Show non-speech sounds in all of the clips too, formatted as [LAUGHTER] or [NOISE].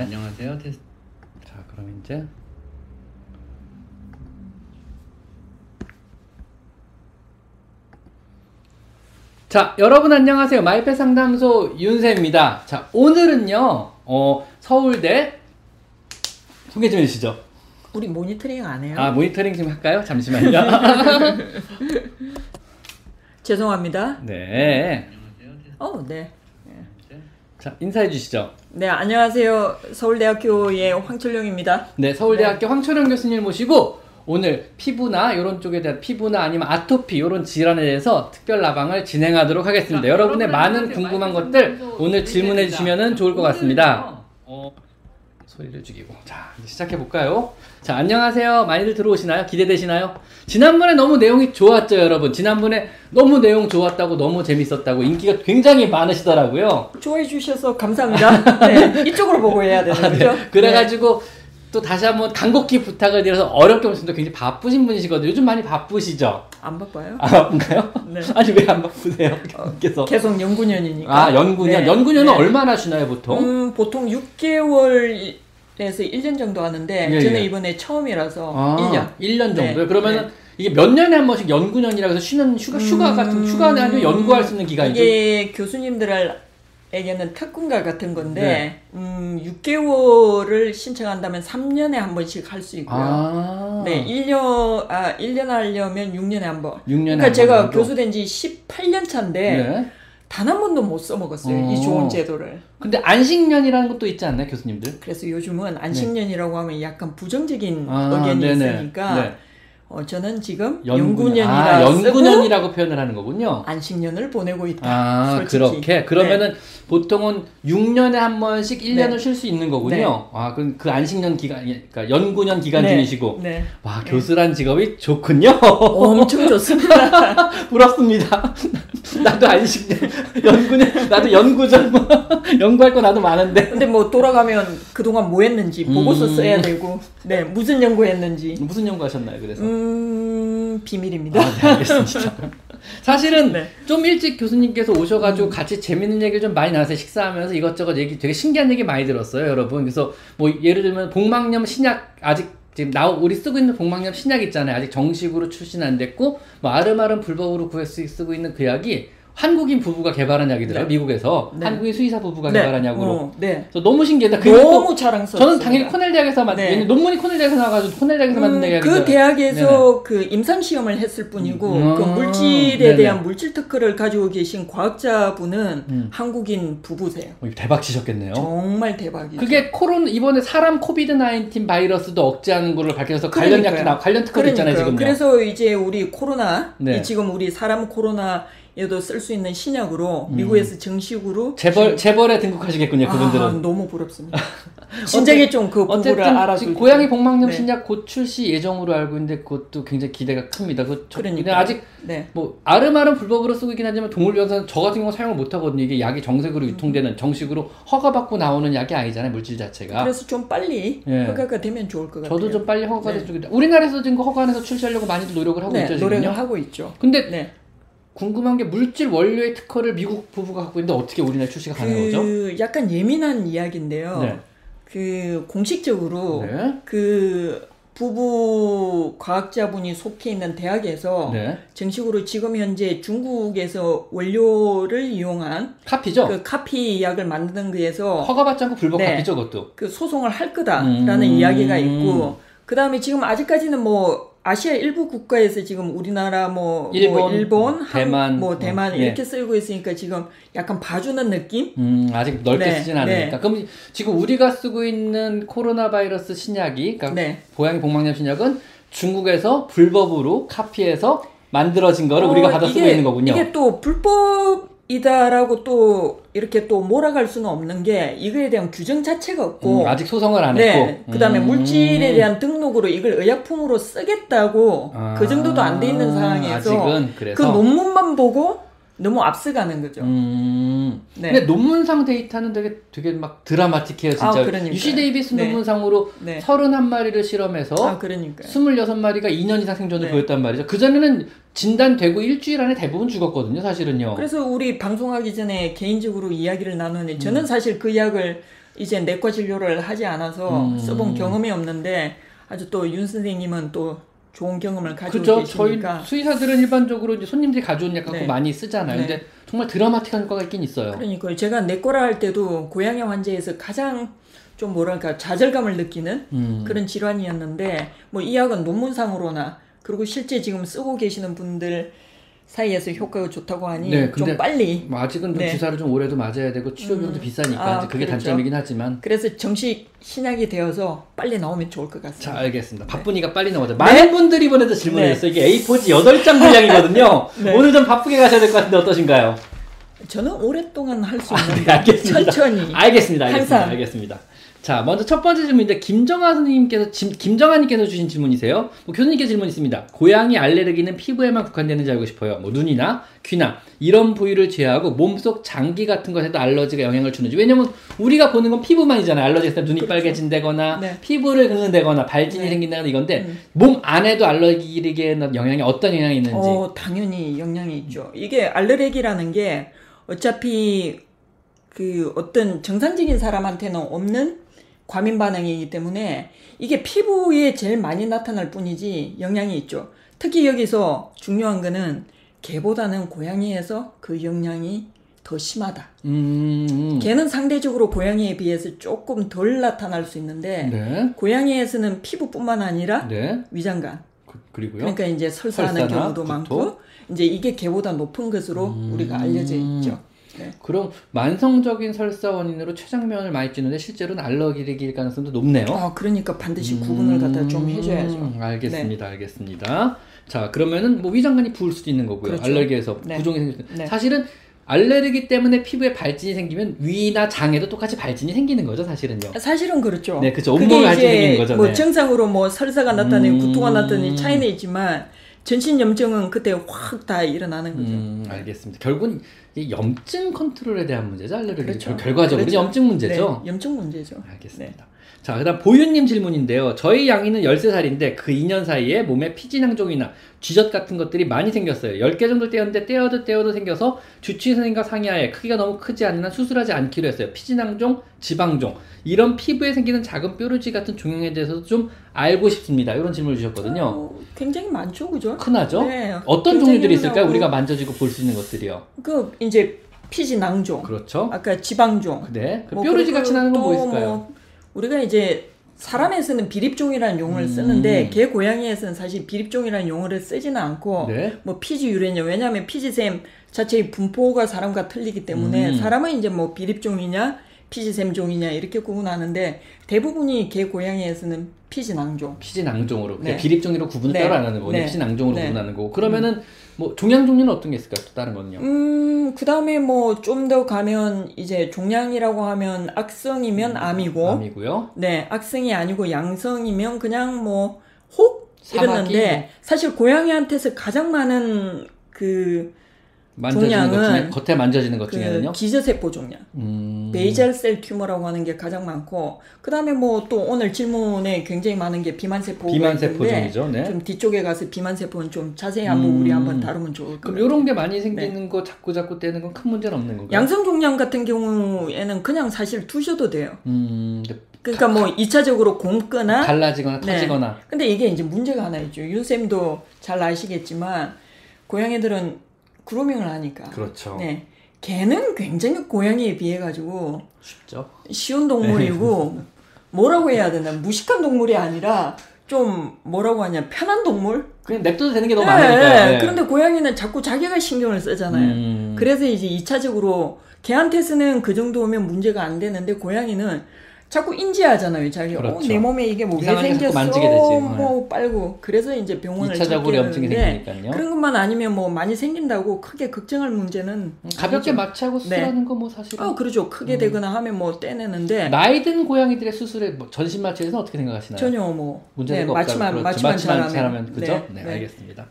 안녕하세요. 테스트. 자, 그럼 이제 자, 여러분 안녕하세요. 마이펫 상담소 윤세입니다. 자, 오늘은요. 어, 서울대 소개 좀 해주시죠. 우리 모니터링 안 해요? 아, 모니터링 좀 할까요? 잠시만요. [LAUGHS] 죄송합니다. 네. 어, 네. 자, 인사해 주시죠. 네, 안녕하세요. 서울대학교의 황철영입니다. 네, 서울대학교 황철영 교수님 모시고 오늘 피부나 이런 쪽에 대한 피부나 아니면 아토피 이런 질환에 대해서 특별 라방을 진행하도록 하겠습니다. 자, 여러분의 많은 궁금한 것들 오늘 질문해. 주시면 좋을 것 같습니다. 어, 소리를 죽이고 자 이제 시작해 볼까요? 자 안녕하세요. 많이들 들어오시나요? 기대되시나요? 지난번에 너무 내용이 좋았죠, 여러분. 지난번에 너무 내용 좋았다고 너무 재밌었다고 인기가 굉장히 많으시더라고요. 좋아해 주셔서 감사합니다. [LAUGHS] 네, 이쪽으로 보고 해야 되는 아, 네. 거죠? 그래가지고 또 다시 한번 간곡히 부탁을 드려서 어렵게 오셨는데 굉장히 바쁘신 분이시거든요. 요즘 많이 바쁘시죠? 네. 안 바빠요? 아, 바쁜가요? 네. [LAUGHS] 아니, 왜 안 바쁘세요? 교수님께서. 계속 연구년이니까. 아, 연구년. 네. 연구년은 네. 얼마나 쉬나요, 보통? 음, 보통 6개월 에서 1년 정도 하는데 예, 저는 예. 이번에 처음이라서 아, 1년. 1년 정도요? 네. 그러면은 네. 이게 몇 년에 한 번씩 연구년이라고 해서 쉬는 휴가, 휴가 같은, 휴가는 아니고 연구할 수 있는 기간이죠? 음, 이게 교수님들에게는 특권과 같은 건데 네. 음, 6개월을 신청한다면 3년에 한 번씩 할 수 있고요. 아. 네, 1년 아 1년 하려면 6년에 한 번. 6년에 그러니까 한 제가 번? 교수된 지 18년 차인데 네. 단 한 번도 못 써먹었어요. 어. 이 좋은 제도를. 근데 안식년이라는 것도 있지 않나요, 교수님들? 그래서 요즘은 안식년이라고 하면 약간 부정적인 아, 의견이 네네. 있으니까 네. 어, 저는 지금 연구년. 연구년이라 아, 연구년이라고 표현을 하는 거군요. 안식년을 보내고 있다. 아, 솔직히. 그렇게? 그러면은 네. 보통은 6년에 한 번씩 1년을 네. 쉴수 있는 거군요. 네. 아, 그, 그 안식년 기간, 그러니까 연구년 기간 네. 중이시고. 네. 와, 교수란 직업이 좋군요. 엄청 좋습니다. [LAUGHS] 부럽습니다. 나도 안식년, 연구년, 나도 연구전, 뭐, 연구할 거 나도 많은데. 근데 뭐 돌아가면 그동안 뭐 했는지 보고서 음. 써야 되고, 네, 무슨 연구했는지. 무슨 연구 하셨나요, 그래서? 음, 비밀입니다. 아, 네, 알겠습니다. [LAUGHS] 사실은 네. 좀 일찍 교수님께서 오셔가지고 같이 재밌는 얘기를 좀 많이 나눠서 식사하면서 이것저것 얘기 되게 신기한 얘기 많이 들었어요, 여러분. 그래서 뭐 예를 들면 복막염 신약 아직 지금 나 우리 쓰고 있는 복막염 신약 있잖아요. 아직 정식으로 출시는 안 됐고 뭐 아름아름 불법으로 구해 쓰- 쓰고 있는 그 약이 한국인 부부가 개발한 약이더라고요. 네. 미국에서 네. 한국인 수의사 부부가 네. 개발한 약으로. 어, 네. 너무 또 너무 자랑스럽습니다. 저는 당연히 코넬 대학에서 만든 네. 논문이 코넬 대학에서 나와가지고 코넬 대학에서 만든 음, 약이죠. 그 대학에서 그 임상 시험을 했을 뿐이고 음. 그 아, 물질에 네네. 대한 물질 특허를 가지고 계신 과학자분은 음. 한국인 부부세요. 어, 대박 치셨겠네요. 정말 대박이죠. 그게 코로나 이번에 사람 코비드 19 바이러스도 억제하는 거를 밝혀서 관련. 약도 나 관련 특허도 있잖아요 그러니까요. 지금요. 그래서 이제 우리 코로나 네. 이 지금 우리 사람 코로나 에도 쓸 수 있는 신약으로 음. 미국에서 정식으로 재벌 재벌에 등극하시겠군요 그분들은. 아, 너무 부럽습니다. [LAUGHS] 진작에 좀 그 부부를 지금 고양이 복막염 네. 신약 곧 출시 예정으로 알고 있는데 그것도 굉장히 기대가 큽니다. 그. 그냥 아직 네. 뭐 아름아름 불법으로 쓰고 있긴 하지만 동물병원에서 저 같은 경우 사용을 못 하거든요. 이게 약이 정색으로 유통되는 정식으로 허가받고 나오는 약이 아니잖아요 물질 자체가. 그래서 좀 빨리 예. 허가가 되면 좋을 것 같아요. 저도 좀 빨리 허가가 네. 됐으면. 우리나라에서 지금 그 허가안에서 출시하려고 많이들 노력을 하고 네, 있죠 노력을. 하고 있죠. 근데 네. 궁금한 게 물질 원료의 특허를 미국 부부가 갖고 있는데 어떻게 우리나라에 출시가 가능한 거죠? 그 약간 예민한 이야기인데요. 네. 그 공식적으로 네. 그 부부 과학자분이 속해 있는 대학에서 네. 정식으로 지금 현재 중국에서 원료를 이용한 카피죠? 그 카피 약을 만드는 거에서 허가받지 않고 불법 네. 카피죠, 그것도. 그 소송을 할 거다라는 음. 이야기가 있고 그 다음에 지금 아직까지는 뭐 아시아 일부 국가에서 지금 우리나라 뭐뭐 일본, 일본, 한- 대만, 뭐 대만 어, 예. 이렇게 쓰고 있으니까 지금 약간 봐주는 느낌? 음, 아직 넓게 네, 쓰진 않으니까. 네. 그럼 지금 우리가 쓰고 있는 코로나 바이러스 신약이, 그러니까 네. 고양이 복막염 신약은 중국에서 불법으로 카피해서 만들어진 거를 어, 우리가 받아 쓰고 있는 거군요. 이게 또 불법 이다라고 또 이렇게 또 몰아갈 수는 없는 게 이거에 대한 규정 자체가 없고 음, 아직 소송을 안 네. 했고. 그다음에 음. 물질에 대한 등록으로 이걸 의약품으로 쓰겠다고 아, 그 정도도 안 돼 있는 상황에서 아직은 그래서 그 논문만 보고 너무 앞서가는 거죠. 음. 네. 근데 논문상 데이터는 되게 되게 막 드라마틱해요, 진짜. 아, 그러니까요. 유시 데이비스 네. 논문상으로 네. 31마리를 실험해서 아 그러니까요. 26마리가 2년 이상 생존을 네. 보였단 말이죠. 그전에는 진단되고 일주일 안에 대부분 죽었거든요, 사실은요. 그래서 우리 방송하기 전에 개인적으로 이야기를 나누니 음. 저는 사실 그 약을 이제 내과 진료를 하지 않아서 음. 써본 경험이 없는데 아주 또 윤 선생님은 또 좋은 경험을 가지고 그죠? 저희 계시니까 수의사들은 일반적으로 이제 손님들이 가져온 약 갖고 네. 많이 쓰잖아요. 네. 근데 정말 드라마틱한 효과가 있긴 있어요. 그러니까 제가 내과를 할 때도 고양이 환자에서 가장 좀 뭐랄까 좌절감을 느끼는 음. 그런 질환이었는데 뭐 이 약은 논문상으로나 그리고 실제 지금 쓰고 계시는 분들 사이에서 효과가 좋다고 하니 네, 좀 빨리 뭐 아직은 좀 네. 주사를 좀 오래도 맞아야 되고 치료비용도 음. 비싸니까 아, 그게 그렇죠. 단점이긴 하지만 그래서 정식 신약이 되어서 빨리 나오면 좋을 것자 같습니다. 알겠습니다. 바쁘니까 빨리 나오자. 많은 분들이 이번에도 질문을 네. 했어요. 이게 A4지 8장 분량이거든요. [LAUGHS] 네. 오늘 좀 바쁘게 가셔야 될 것 같은데 어떠신가요? 저는 오랫동안 할수 아, 있는데 네, 알겠습니다. 천천히 알겠습니다. 알겠습니다. 항상. 알겠습니다. 자, 먼저 첫 번째 질문인데 김정아 선생님께서 지- 김정아님께서 주신 질문이세요. 뭐 교수님께 질문 있습니다. 고양이 알레르기는 피부에만 국한되는지 알고 싶어요. 뭐 눈이나 귀나 이런 부위를 제외하고 몸속 장기 같은 것에도 알러지가 영향을 주는지. 왜냐면 우리가 보는 건 피부만이잖아요. 알러지 있으면 눈이 그렇죠. 빨개진다거나 네. 피부를 긁는다거나 발진이 네. 생긴다거나 이건데 음. 몸 안에도 알러지에 영향이 어떤 영향이 있는지. 어, 당연히 영향이 있죠. 이게 알레르기라는 게 어차피 그 어떤 정상적인 사람한테는 없는 과민 반응이기 때문에 이게 피부에 제일 많이 나타날 뿐이지 영향이 있죠. 특히 여기서 중요한 거는 개보다는 고양이에서 그 영향이 더 심하다. 음. 개는 상대적으로 고양이에 비해서 조금 덜 나타날 수 있는데 네. 고양이에서는 피부뿐만 아니라 네. 위장관 그, 그리고요. 그러니까 이제 설사하는 경우도? 많고 이제 이게 개보다 높은 것으로 음. 우리가 알려져 있죠. 네. 그럼 만성적인 설사 원인으로 췌장면을 많이 찌는데 실제로는 알러기일 가능성도 높네요. 아 그러니까 반드시 구분을 갖다 좀 해줘야죠. 음, 알겠습니다, 알겠습니다. 자, 그러면은 뭐 위장관이 부을 수도 있는 거고요. 그렇죠. 알레르기에서 네. 부종이 생길 수 네. 사실은 알레르기 때문에 피부에 발진이 생기면 위나 장에도 똑같이 발진이 생기는 거죠, 사실은요. 사실은 그렇죠. 네. 그게 온몸에 발진이 생기는 거죠, 뭐 네. 정상으로 뭐 설사가 나타내고 음. 구토가 나타내는 차이는 있지만 전신 염증은 그때 확 다 일어나는 거죠. 음, 알겠습니다. 결국은 이 염증 컨트롤에 대한 문제죠, 알레르기. 그렇죠. 결과적으로 그렇죠. 염증 문제죠. 네, 염증 문제죠. 알겠습니다. 자, 그 다음 보유님 질문인데요. 저희 양이는 13살인데 그 2년 사이에 몸에 피지낭종이나 쥐젖 같은 것들이 많이 생겼어요. 10개 정도 떼었는데 떼어도 떼어도 생겨서 주치의 선생님과 상의하에 크기가 너무 크지 않은 한 수술하지 않기로 했어요. 피지낭종, 지방종. 이런 피부에 생기는 작은 뾰루지 같은 종양에 대해서도 좀 알고 싶습니다. 이런 질문을 주셨거든요. 어, 굉장히 많죠, 그죠? 흔하죠? 네, 어떤 종류들이 있을까요? 우리가 만져지고 볼 수 있는 것들이요. 그 이제 피지낭종, 그렇죠. 아까 지방종, 네. 그 뭐 뾰루지 같이 나는 건뭐또 있을까요? 뭐 우리가 이제 사람에서는 비립종이라는 용어를 음. 쓰는데 개 고양이에서는 사실 비립종이라는 용어를 쓰지는 않고 네. 뭐 피지 유래냐 왜냐하면 피지샘 자체의 분포가 사람과 틀리기 때문에 음. 사람은 이제 뭐 비립종이냐 피지샘종이냐 이렇게 구분하는데 대부분이 개 고양이에서는 피지낭종 피지낭종으로 네. 비립종이로 구분을 네. 따로 안 하는 거고 네. 피지낭종으로 네. 구분하는 거고 그러면은 뭐 종양 종류는 어떤 게 있을까요? 또 다른 거는요? 음, 그 다음에 뭐 좀 더 가면 이제 종양이라고 하면 악성이면 암이고, 암이고요. 네, 악성이 아니고 양성이면 그냥 뭐, 혹? 이랬는데, 사실 고양이한테서 가장 많은 그, 만져지는 것 종양은 중에 겉에 만져지는 것 그 중에는요. 기저세포 종양. 음. 베이젤셀 튜머라고 하는 게 가장 많고, 그 다음에 뭐 또 오늘 질문에 굉장히 많은 게 비만 세포가 비만 세포 있는데, 종이죠. 네. 좀 뒤쪽에 가서 비만 세포는 좀 자세히 한번 음. 우리 한번 다루면 좋을 것 같아요. 이런 게 많이 생기는 거 자꾸 자꾸 떼는 건 큰 문제는 없는 건가요? 네. 양성 종양 같은 경우에는 그냥 사실 두셔도 돼요. 음. 그러니까 뭐 2차적으로 곰거나 갈라지거나 네. 터지거나. 근데 이게 이제 문제가 하나 있죠. 윤쌤도 잘 아시겠지만 고양이들은 그루밍을 하니까. 그렇죠. 네. 개는 굉장히 고양이에 비해 가지고 쉽죠. 쉬운 동물이고 네. 뭐라고 해야 되나? 무식한 동물이 아니라 좀 뭐라고 하냐? 편한 동물? 그냥 냅둬도 되는 게 너무 네, 많으니까. 네. 그런데 고양이는 자꾸 자기가 신경을 쓰잖아요. 음. 그래서 이제 2차적으로 개한테서는 그 정도면 문제가 안 되는데 고양이는 자꾸 인지하잖아요. 자기 어, 그렇죠. 내 몸에 이게 이상하게 자꾸 생겼어. 만지게 되지. 네. 뭐 빨고 그래서 이제 병원을 2차적으로 찾게 되는데. 그런 것만 아니면 뭐 많이 생긴다고 크게 걱정할 문제는 음, 가볍게 아니죠. 마취하고 수술하는 거뭐 사실은 어 그렇죠. 크게 되거나 하면 뭐 떼내는데 나이 든 고양이들의 수술에 뭐 전신 마취에서 어떻게 생각하시나요? 전혀 뭐 문제가 네. 마취만 그렇죠. 마취만 마취만 잘하면, 그죠? 네, 네. 알겠습니다.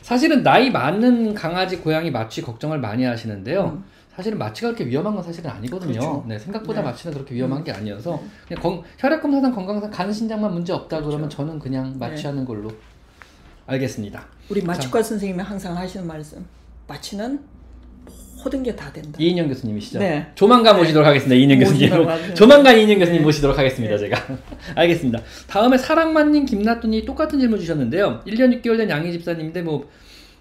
사실은 나이 많은 강아지, 고양이 마취 걱정을 많이 하시는데요. 사실은 마취가 그렇게 위험한 건 사실은 아니거든요. 음. 그렇죠. 네, 생각보다 네. 마취는 그렇게 위험한 게 아니어서 그냥 건, 혈액 검사상 건강상 간 신장만 문제 없다 그러면 저는 그냥 마취하는 걸로 알겠습니다. 우리 마취과 선생님이 항상 하시는 말씀 마취는 모든 게 다 된다. 이인영 교수님이시죠? 네. 조만간 모시도록 하겠습니다. 이인영 교수님. 조만간 이인영 교수님 네. 모시도록 하겠습니다. 제가. [LAUGHS] 알겠습니다. 다음에 사랑만님 김나ጡ님 똑같은 질문 주셨는데요. 1년 6개월 된 양희 집사님인데 뭐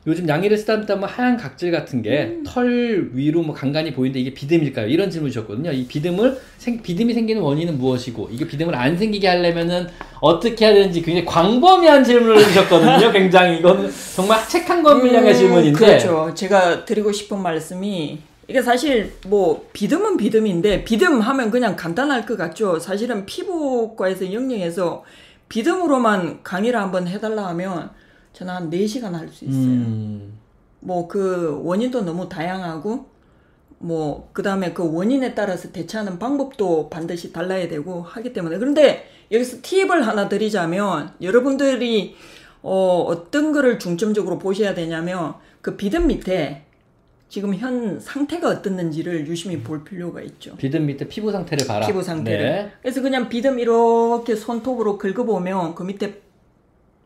요즘 양희를 쓰다 보면 하얀 각질 같은 게털 위로 뭐 간간히 보이는데 이게 비듬일까요? 이런 질문 주셨거든요. 이 비듬을 생, 비듬이 생기는 원인은 무엇이고 이게 비듬을 안 생기게 하려면은 어떻게 해야 되는지 굉장히 광범위한 질문을 주셨거든요. [LAUGHS] 굉장히 이거는 정말 책한 권 분량의 음, 질문인데 그렇죠. 제가 드리고 싶은 말씀이 이게 사실 뭐 비듬은 비듬인데 비듬 하면 그냥 간단할 것 같죠. 사실은 피부과에서 영영해서 비듬으로만 강의를 한번 해달라 하면 저는 한 4시간 할 수 있어요. 음, 뭐그 원인도 너무 다양하고 뭐 그다음에 그 원인에 따라서 대처하는 방법도 반드시 달라야 되고 하기 때문에 그런데 여기서 팁을 하나 드리자면 여러분들이 어 어떤 거를 중점적으로 보셔야 되냐면 그 비듬 밑에 지금 현 상태가 어떻는지를 유심히 볼 필요가 있죠. 비듬 밑에 피부 상태를 봐라. 피부 상태를. 네. 그래서 그냥 비듬 이렇게 손톱으로 긁어보면 그 밑에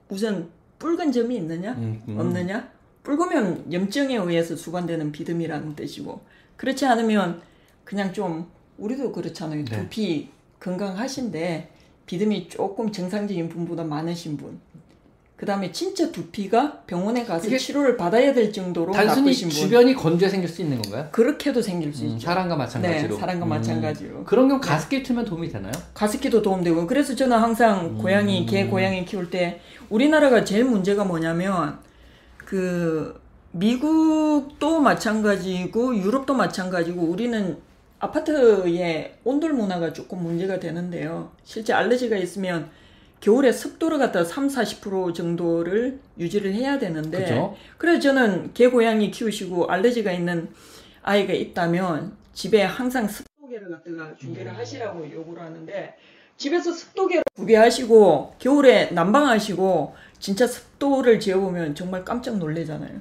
우선 붉은 점이 있느냐? 음, 음. 없느냐? 붉으면 염증에 의해서 수반되는 비듬이라는 뜻이고 그렇지 않으면 그냥 좀 우리도 그렇잖아요. 네. 두피 건강하신데 비듬이 조금 정상적인 분보다 많으신 분. 그 다음에 진짜 두피가 병원에 가서 치료를 받아야 될 정도로 단순히 나쁘신 분. 주변이 건조해 생길 수 있는 건가요? 그렇게도 생길 수 음, 있죠. 사람과 마찬가지로. 네, 사람과 음. 마찬가지로. 그런 경우 가습기 틀면 도움이 되나요? 가습기도 도움되고 그래서 저는 항상 고양이 개 고양이 키울 때 우리나라가 제일 문제가 뭐냐면 그 미국도 마찬가지고 유럽도 마찬가지고 우리는 아파트의 온돌 문화가 조금 문제가 되는데요. 실제 알레르기가 있으면 겨울에 습도를 갖다 3, 40% 정도를 유지를 해야 되는데 그죠? 그래서 저는 개 고양이 키우시고 알레르기가 있는 아이가 있다면 집에 항상 습도계를 갖다가 준비를 하시라고 요구를 하는데 집에서 습도계를 구비하시고 겨울에 난방하시고 진짜 습도를 재보면 정말 깜짝 놀래잖아요.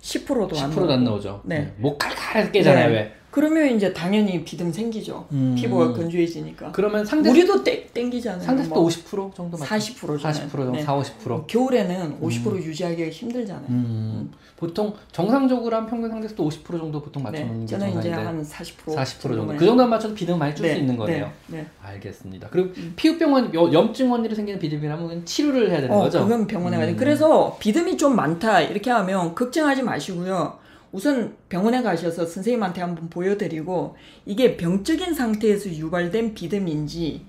10%도 안 10%도 안. 나오죠. 네. 목 칼칼해서 깨잖아요, 네. 왜? 그러면 이제 당연히 비듬 생기죠. 음. 피부가 건조해지니까. 그러면 상대 우리도 땡, 땡기잖아요. 상대 습도 뭐 50% 정도 맞죠? 40% 잖아요. 40% 정도, 네. 4, 50%. 겨울에는 50% 유지하기가 힘들잖아요. 음. 보통 정상적으로 한 평균 상대 습도 50% 정도 보통 맞춰 네, 놓는 게 저는 이제 한 40% 40% 정도. 그 정도만 맞춰도 비듬 많이 줄수 네, 있는 거네요. 네, 네. 알겠습니다. 그리고 피부병원 여- 염증 원인으로 생기는 비듬이라면 치료를 해야 되는 어, 거죠? 그건 병원에 가야 돼. 음. 그래서 비듬이 좀 많다 이렇게 하면 걱정하지 마시고요. 우선 병원에 가셔서 선생님한테 한번 보여드리고 이게 병적인 상태에서 유발된 비듬인지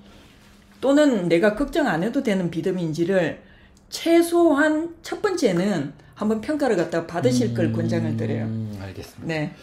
또는 내가 걱정 안 해도 되는 비듬인지를 최소한 첫 번째는 한번 평가를 갖다 받으실 걸 권장을 드려요. 음, 알겠습니다. 네.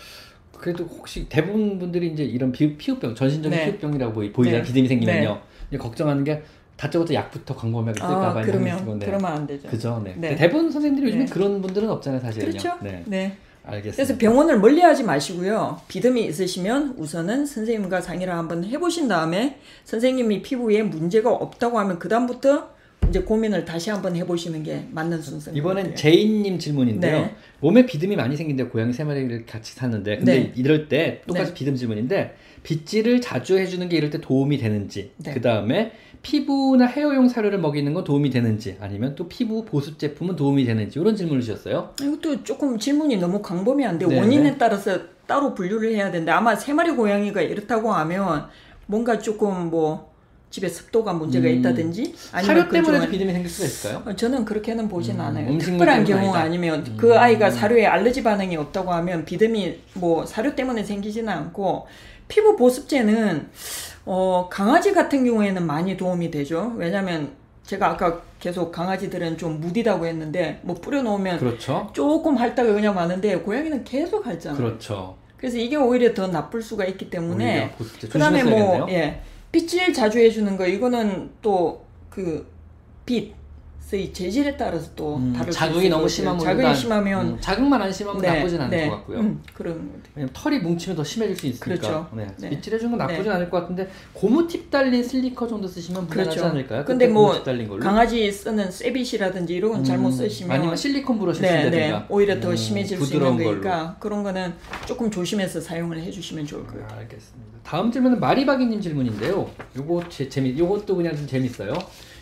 그래도 혹시 대부분 분들이 이제 이런 피, 피부병, 전신적인 네. 피부병이라고 보이, 보이잖아요. 네. 비듬이 생기면요. 이제 걱정하는 게 다짜고짜 약부터 광범위하게 쓸까 아, 봐 그러면 그러면 안 되죠. 그죠, 네. 네. 대부분 선생님들이 요즘에 네. 그런 분들은 없잖아요, 사실은요. 그렇죠? 네, 네. 알겠습니다. 그래서 병원을 멀리하지 마시고요. 비듬이 있으시면 우선은 선생님과 상의를 한번 해보신 다음에 선생님이 피부에 문제가 없다고 하면 그 다음부터 이제 고민을 다시 한번 해보시는 게 맞는 것 이번엔. 제이님 질문인데요. 네. 몸에 비듬이 많이 생긴데 고양이 세 마리를 같이 사는데 근데 네. 이럴 때 똑같이 네. 비듬 질문인데 빗질을 자주 해주는 게 이럴 때 도움이 되는지 네. 그 다음에 피부나 헤어용 사료를 먹이는 건 도움이 되는지 아니면 또 피부 보습 제품은 도움이 되는지 이런 질문을 주셨어요. 이것도 조금 질문이 너무 광범위한데 네, 원인에 네. 따라서 따로 분류를 해야 되는데 아마 세 마리 고양이가 이렇다고 하면 뭔가 조금 뭐 집에 습도가 문제가 음. 있다든지 사료 그 때문에도 중에- 비듬이 생길 수가 있을까요? 어, 저는 그렇게는 보진 음, 않아요. 특별한 경우 아니다. 아니면 음. 그 아이가 사료에 알레르기 반응이 없다고 하면 비듬이 뭐 사료 때문에 생기지는 않고 피부 보습제는 어, 강아지 같은 경우에는 많이 도움이 되죠. 왜냐하면 제가 아까 계속 강아지들은 좀 무디다고 했는데 뭐 뿌려놓으면 그렇죠. 조금 핥다가 그냥 마는데 고양이는 계속 핥잖아요. 그렇죠. 그래서 이게 오히려 더 나쁠 수가 있기 때문에 그다음에. 뭐 예. 빗질 자주 해주는 거 이거는 또그빛 의 재질에 따라서 또 음, 다를 수 자극이 너무 것 심하면 같아요. 자극이 심하면 음, 자극만 안 심하면 나쁘진 않을 것 같고요. 음, 그런. 왜냐면 털이 뭉치면 더 심해질 수 있으니까. 그렇죠. 네. 네. 빗질해주는 건 나쁘진 네. 않을 것 같은데 고무팁 달린 slicker 정도 쓰시면 무난하지 그렇죠. 않을까요? 근데 뭐. 강아지 쓰는 쇠빗이라든지 이런 건 잘못 음, 쓰시면 아니면 실리콘 브러쉬 네, 쓰든가 네, 오히려 더 음, 심해질 수 있는. 거니까 그런 거는 조금 조심해서 사용을 해주시면 좋을 것 같아요. 아, 알겠습니다. 다음 질문은 마리바기님 질문인데요. 요거 제, 재미, 요것도 그냥 좀 재밌어요.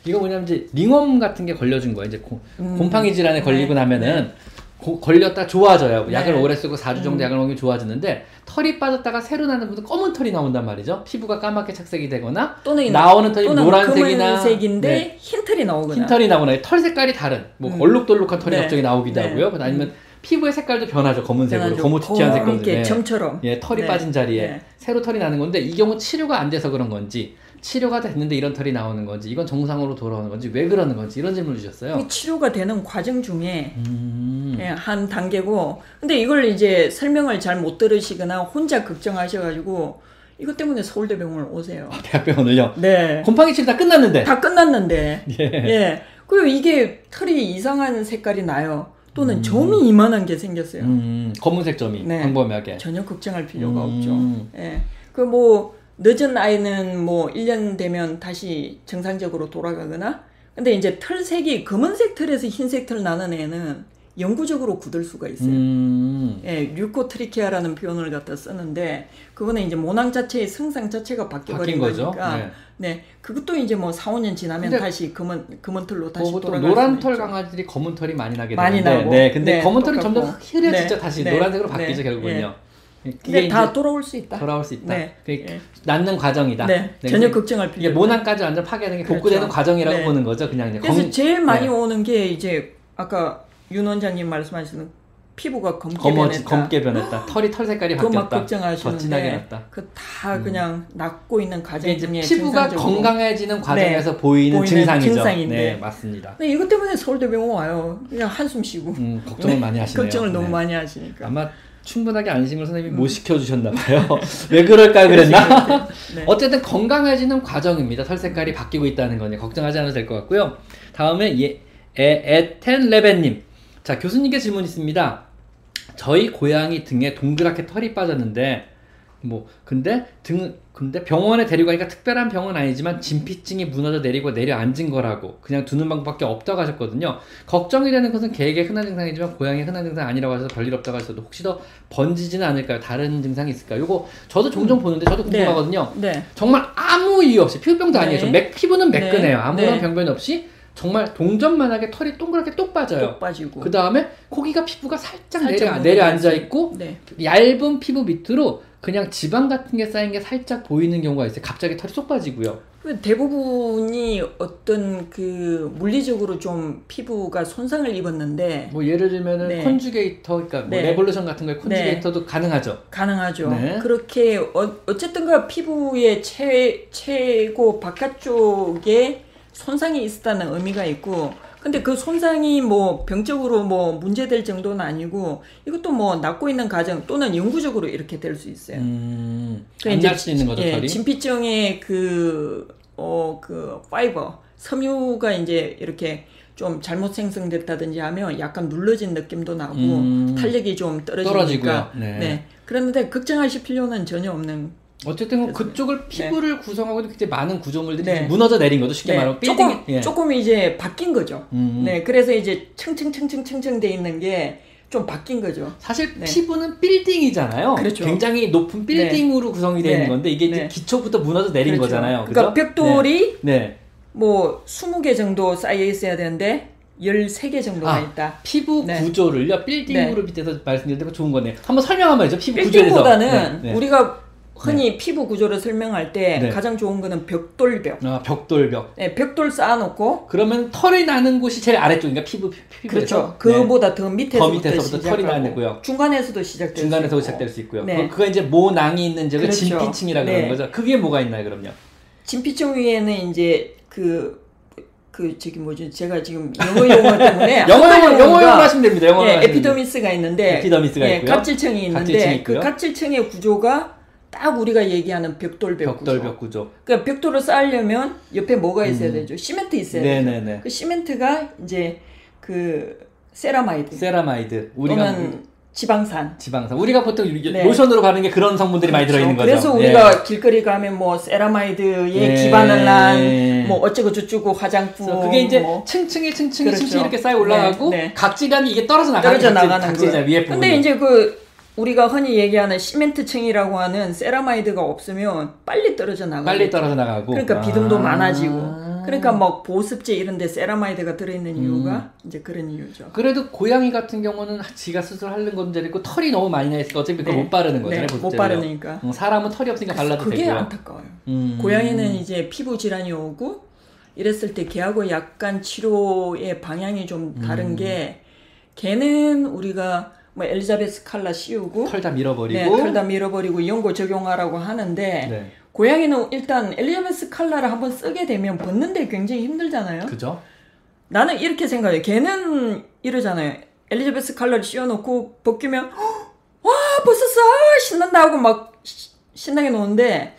이거 뭐냐면 이제 ringworm 같은 게 걸려준 거예요. 이제 고- 음. 곰팡이 질환에 걸리고 네, 나면은 고- 걸렸다 좋아져요. 약을 네. 오래 쓰고 4주 정도 음. 약을 먹으면 좋아지는데 털이 빠졌다가 새로 나는 분은 검은 털이 나온단 말이죠. 피부가 까맣게 착색이 되거나 또는 나오는 털이 또는 노란색이나 검은색인데 네. 흰 털이 나오거나 흰 털이 나거나 털 색깔이 다른 뭐 음. 얼룩덜룩한 털이 네. 갑자기 나오기도 네. 하고요. 아니면 피부의 색깔도 변하죠. 검은색으로. 거무튀튀한 색깔로. 네. 점처럼 예, 털이 네. 빠진 자리에 네. 새로 털이 나는 건데 이 경우 치료가 안 돼서 그런 건지 치료가 됐는데 이런 털이 나오는 건지 이건 정상으로 돌아오는 건지 왜 그러는 건지 이런 질문을 주셨어요. 이 치료가 되는 과정 중에 음. 예, 한 단계고 근데 이걸 이제 설명을 잘 못 들으시거나 혼자 걱정하셔가지고 이것 때문에 서울대병원을 오세요. 대학병원을요. 네. 곰팡이 치료 다 끝났는데. 다 끝났는데 예. 예. 그리고 이게 털이 이상한 색깔이 나요. 또는 음. 점이 이만한 게 생겼어요. 음, 검은색 점이 네. 광범위하게. 전혀 걱정할 필요가 음. 없죠. 예. 그뭐 늦은 아이는 뭐 1년 되면 다시 정상적으로 돌아가거나 근데 이제 털색이 검은색 털에서 흰색 털 나는 애는 영구적으로 굳을 수가 있어요. 음. 예, 류코트리케아라는 표현을 갖다 쓰는데 그거는 이제 모낭 자체의 성상 자체가 바뀌어 바뀐 버린 거죠. 거니까 네. 네. 그것도 이제 뭐 4, 5년 지나면 다시 검은 검은 털로 다시 돌아갈 노란 털 있죠. 강아지들이 검은 털이 많이 나게 많이 되는데, 나고. 네, 근데 네, 검은 털이. 점점 흐려지죠. 네, 다시 네, 노란색으로 네, 바뀌죠 네. 결국은요. 그게 근데 다 돌아올 수 있다. 돌아올 수 있다. 네. 예. 낫는 과정이다. 네. 네, 전혀 걱정할 필요 이게 없다. 모낭까지 완전 파괴되는 게 복구되는 그렇죠. 과정이라고 네. 보는 거죠. 그냥 이제 그래서 검, 제일 많이 네. 오는 게 이제 아까 윤 원장님 말씀하시는 피부가 검게 검어 변했다. 검게 변했다. [GASPS] 털이 털 색깔이 바뀌었다. 더 진하게 걱정하시는데 났다. 그다 그냥 낫고 있는 과정 이제 피부가 정상적으로. 건강해지는 과정에서 네. 보이는, 보이는 증상이죠. 증상인데. 네, 맞습니다. 근데 이것 때문에 서울대 병원 와요. 그냥 한숨 쉬고 음, 걱정을 많이 하시네요. [LAUGHS] 걱정을 너무 네. 많이 하시니까. 아마 충분하게 안심을 선생님이 못 시켜주셨나 봐요. [LAUGHS] 왜 그럴까요 그랬나? 네. [LAUGHS] 어쨌든 건강해지는 과정입니다. 털 색깔이 바뀌고 있다는 거니 걱정하지 않아도 될 것 같고요. 다음에 예, 에, 에텐 레벤님. 자 교수님께 질문 있습니다. 저희 고양이 등에 동그랗게 털이 빠졌는데 뭐 근데 등 근데 병원에 데리고 가니까 특별한 병은 아니지만 진피증이 무너져 내리고 내려앉은 거라고 그냥 두는 방법밖에 없다고 하셨거든요. 걱정이 되는 것은 개에게 흔한 증상이지만 고양이 흔한 증상 아니라고 하셔서 별일 없다고 하셔도 혹시 더 번지지는 않을까요? 다른 증상이 있을까요? 이거 저도 종종 보는데 저도 네. 궁금하거든요. 네. 정말 아무 이유 없이 피부병도 네. 아니에요. 저 맥, 피부는 네. 매끈해요. 아무런 네. 병변 없이 정말 동전만하게 털이 동그랗게 똑 빠져요. 똑 빠지고. 그 다음에 코기가 피부가 살짝, 살짝 내려, 내려앉아. 있고 네. 얇은 피부 밑으로 그냥 지방 같은 게 쌓인 게 살짝 보이는 경우가 있어요. 갑자기 털이 쏙 빠지고요. 그 대부분이 어떤 그 물리적으로 좀 피부가 손상을 입었는데 뭐 예를 들면은 네. conjugator, 그러니까 뭐 네. Revolution 같은 거에 conjugator도 가능하죠. 가능하죠. 네. 그렇게 어, 어쨌든가 피부의 최, 최고 바깥쪽에 손상이 있었다는 의미가 있고 근데 그 손상이 뭐 병적으로 뭐 문제될 정도는 아니고 이것도 뭐 낫고 있는 과정 또는 영구적으로 이렇게 될 수 있어요. 음, 그러니까 수 있는 거죠, 예, 털이. 진피증의 그, 어, 그, 파이버, 섬유가 이제 이렇게 좀 잘못 생성됐다든지 하면 약간 눌러진 느낌도 나고 음. 탄력이 좀 떨어지니까. 떨어지고요. 네. 네. 그런데 걱정하실 필요는 전혀 없는. 어쨌든 그쪽을 피부를 구성하고 있는 굉장히 많은 구조물들이 네. 무너져 내린 거죠. 쉽게 네, 말하면 조금, 빌딩이 예. 조금 이제 바뀐 거죠. 음. 네. 그래서 이제 층층층층층층 돼 있는 게 좀 바뀐 거죠. 사실 네. 피부는 빌딩이잖아요. 그렇죠. 굉장히 높은 빌딩으로 구성이 되어 네. 있는 건데 이게 이제 네. 기초부터 무너져 내린 그렇죠. 거잖아요. 그러니까 그죠? 벽돌이 네. 네. 뭐 20개 정도 쌓여 있어야 되는데 13개 정도가 아, 있다. 피부 네. 구조를요 빌딩으로 밑에서 말씀드린 거 좋은 거네요. 한번 설명 한번 해줘. 피부 구조에서. 빌딩보다는 네, 네. 우리가 흔히 피부 구조를 설명할 때 네. 가장 좋은 거는 벽돌벽. 아, 벽돌벽. 네, 벽돌 쌓아놓고 그러면 털이 나는 곳이 제일 아래쪽인가 피부 피- 피부에서. 그렇죠. 그거보다 더 밑에서부터, 더 밑에서부터 털이 나는고요. 중간에서도 시작될 수 중간에서. 시작될 수 있고요. 네. 그, 그거 이제 모낭이 있는 저그 그렇죠. 진피층이라 네. 그러는 거죠. 그게 뭐가 있나요, 그럼요? 진피층 위에는 이제 그, 그, 저기 뭐지, 제가 지금 영어 용어 때문에. 영어 [LAUGHS] 한글 영어 영어 하시면 됩니다. 영어 예, 됩니다. 에피더미스가 있는데. 에피더미스가 예, 있고요. 각질층이 있는데. 있고요. 그 각질층의 구조가 딱 우리가 얘기하는 벽돌벽 구조. 벽돌 벽 구조. 그러니까 벽돌을 쌓으려면 옆에 뭐가 있어야 음. 되죠? 시멘트 있어야 되죠. 네네네. 그 시멘트가 이제 그 세라마이드 세라마이드. 우리가 또는 지방산. 지방산. 우리가 보통 네. 로션으로 바르는 게 그런 성분들이 많이 들어있는 거죠. 그래서 예. 우리가 길거리 가면 뭐 세라마이드에 예. 기반을 한 뭐 어쩌고 저쩌고 화장품 그래서 그게 이제 뭐 층층이 층층이 그렇죠. 층층이 이렇게 쌓여 올라가고 네, 네. 각질감이 이게 떨어져 나가는 떨어져 각질- 나가는 각질이잖아요, 거예요. 위에 부분이. 근데 이제 그 우리가 흔히 얘기하는 시멘트층이라고 하는 세라마이드가 없으면 빨리 떨어져 나가요. 빨리 떨어져 나가고 그러니까 비듬도 많아지고. 그러니까 뭐 보습제 이런 데 세라마이드가 들어있는 음. 이유가 이제 그런 이유죠. 그래도 고양이 같은 경우는 지가 스스로 하는 건지 있고 털이 너무 많이 나 있으니까 어차피 네. 못 바르는 거잖아요. 네, 못. 바르니까. 응, 사람은 털이 없으니까 발라도 그게 되고요. 안타까워요. 음. 고양이는 이제 피부 질환이 오고 이랬을 때 걔하고 약간 치료의 방향이 좀 음. 다른 게 걔는 우리가 뭐 엘리자베스 칼라 씌우고 털다 네, 밀어버리고 털다 밀어버리고 연고 적용하라고 하는데 네. 고양이는 일단 엘리자베스 칼라를 한번 쓰게 되면 벗는데 굉장히 힘들잖아요. 그죠? 나는 이렇게 생각해요. 걔는 이러잖아요. 엘리자베스 칼라를 씌워놓고 벗기면 [GASPS] 와 벗었어 신난다 하고 막 시- 신나게 노는데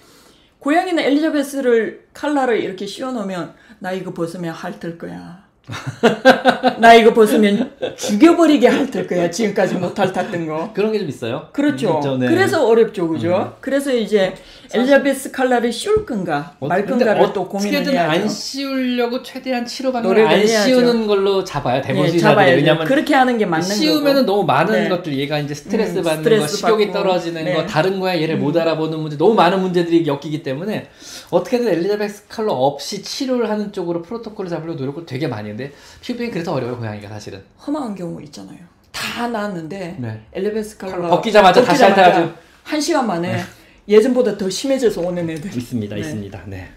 고양이는 엘리자베스를 칼라를 이렇게 씌워놓으면 나 이거 벗으면 핥을 거야. [LAUGHS] 나 이거 벗으면 죽여버리게 핥을 거야. 지금까지 못 핥았던 거. 그런 게 좀 있어요. 그렇죠. 있죠, 네. 음. 그래서 어렵죠, 그죠? 그래서 이제 엘리자베스 칼라를 씌울 건가 말 근데 건가를 또 고민을 어떻게든 해야죠. 안 씌우려고 최대한 치료 방법을 노력을 안 해야죠. 씌우는 걸로 잡아요. 대부분 예. 왜냐면 그렇게 하는 게 맞는 씌우면은 거고. 너무 많은 네. 것들 얘가 이제 스트레스 음, 받는 스트레스 거, 식욕이 받고. 떨어지는 네. 음. 거, 다른 거야 얘를 못 알아보는 문제, 너무 많은 문제들이 엮이기 때문에 어떻게든 엘리자베스 칼로 없이 치료를 하는 쪽으로 프로토콜을 잡으려고 노력을 되게 많이 했는데 피부病그래서 어려워요 고양이가 사실은. 험한 경우 있잖아요. 다 나았는데 네. 엘리베스 칼라 벗기자마자 다시 벗기자마자 핥아가지고. 한 시간 만에 예전보다 더 심해져서 오는 애들. 있습니다, 네. 있습니다, 네,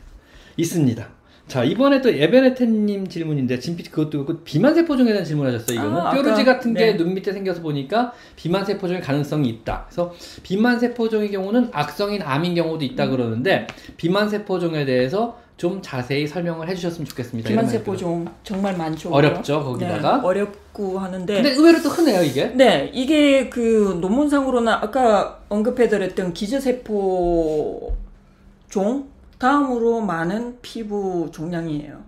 있습니다. 자 이번에 또 에베네테님 질문인데 진피 그것도 그 비만 세포종에 대한 질문하셨어요. 이거는 아, 뾰루지 같은 게 네. 눈 밑에 생겨서 보니까 비만 세포 종의 가능성이 있다. 그래서 비만 세포 종의 경우는 악성인 암인 경우도 있다 그러는데 비만 세포 종에 대해서 좀 자세히 설명을 해주셨으면 좋겠습니다. 말이 비만세포 종 정말 많죠. 어렵죠, 거기다가. 네, 어렵고 하는데. 근데 의외로 또 흔해요 이게. 네, 이게 그 논문상으로는 아까 언급해드렸던 기저세포 종 다음으로 많은 피부 종양이에요.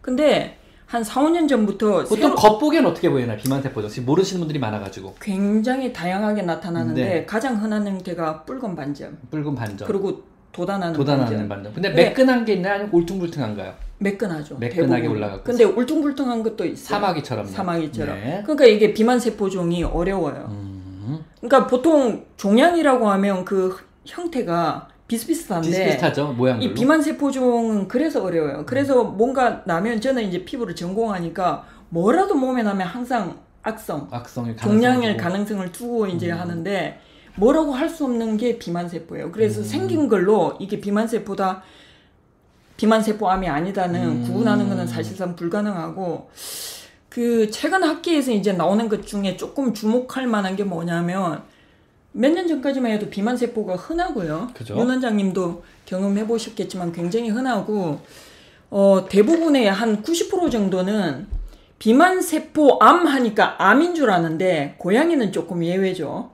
근데 한 4, 5년 전부터 보통 새로- 겉보기엔 어떻게 보이나요 비만 세포종? 지금 모르시는 분들이 많아가지고 굉장히 다양하게 나타나는데 네. 가장 흔한 형태가 붉은 반점 붉은 반점, 그리고 도단하는 도단하는. 반점. 근데 네. 매끈한 게 있나요? 아니면 울퉁불퉁한가요? 매끈하죠. 매끈하게. 올라가고 근데 울퉁불퉁한 것도 있어요. 사마귀처럼. 사마귀처럼. 네. 그러니까 이게 비만 세포종이 어려워요. 음, 그러니까 보통 종양이라고 하면 그 형태가 비슷비슷한데 비슷비슷하죠 모양별로. 이 비만 세포종은 그래서 어려워요. 그래서 뭔가 나면 저는 이제 피부를 전공하니까 뭐라도 몸에 나면 항상 악성, 악성일 종양일 가능성을 두고 이제 음. 하는데 뭐라고 할 수 없는 게 비만 세포예요. 그래서 음. 생긴 걸로 이게 비만 세포다 비만 세포암이 아니다는 음. 구분하는 것은 사실상 불가능하고 그 최근 학계에서 이제 나오는 것 중에 조금 주목할 만한 게 뭐냐면 몇 년 전까지만 해도 비만 세포가 흔하고요. 그죠. 윤 원장님도 경험해 보셨겠지만 굉장히 흔하고 어 대부분의 한 90% 정도는 비만 세포 암 하니까 암인 줄 아는데 고양이는 조금 예외죠.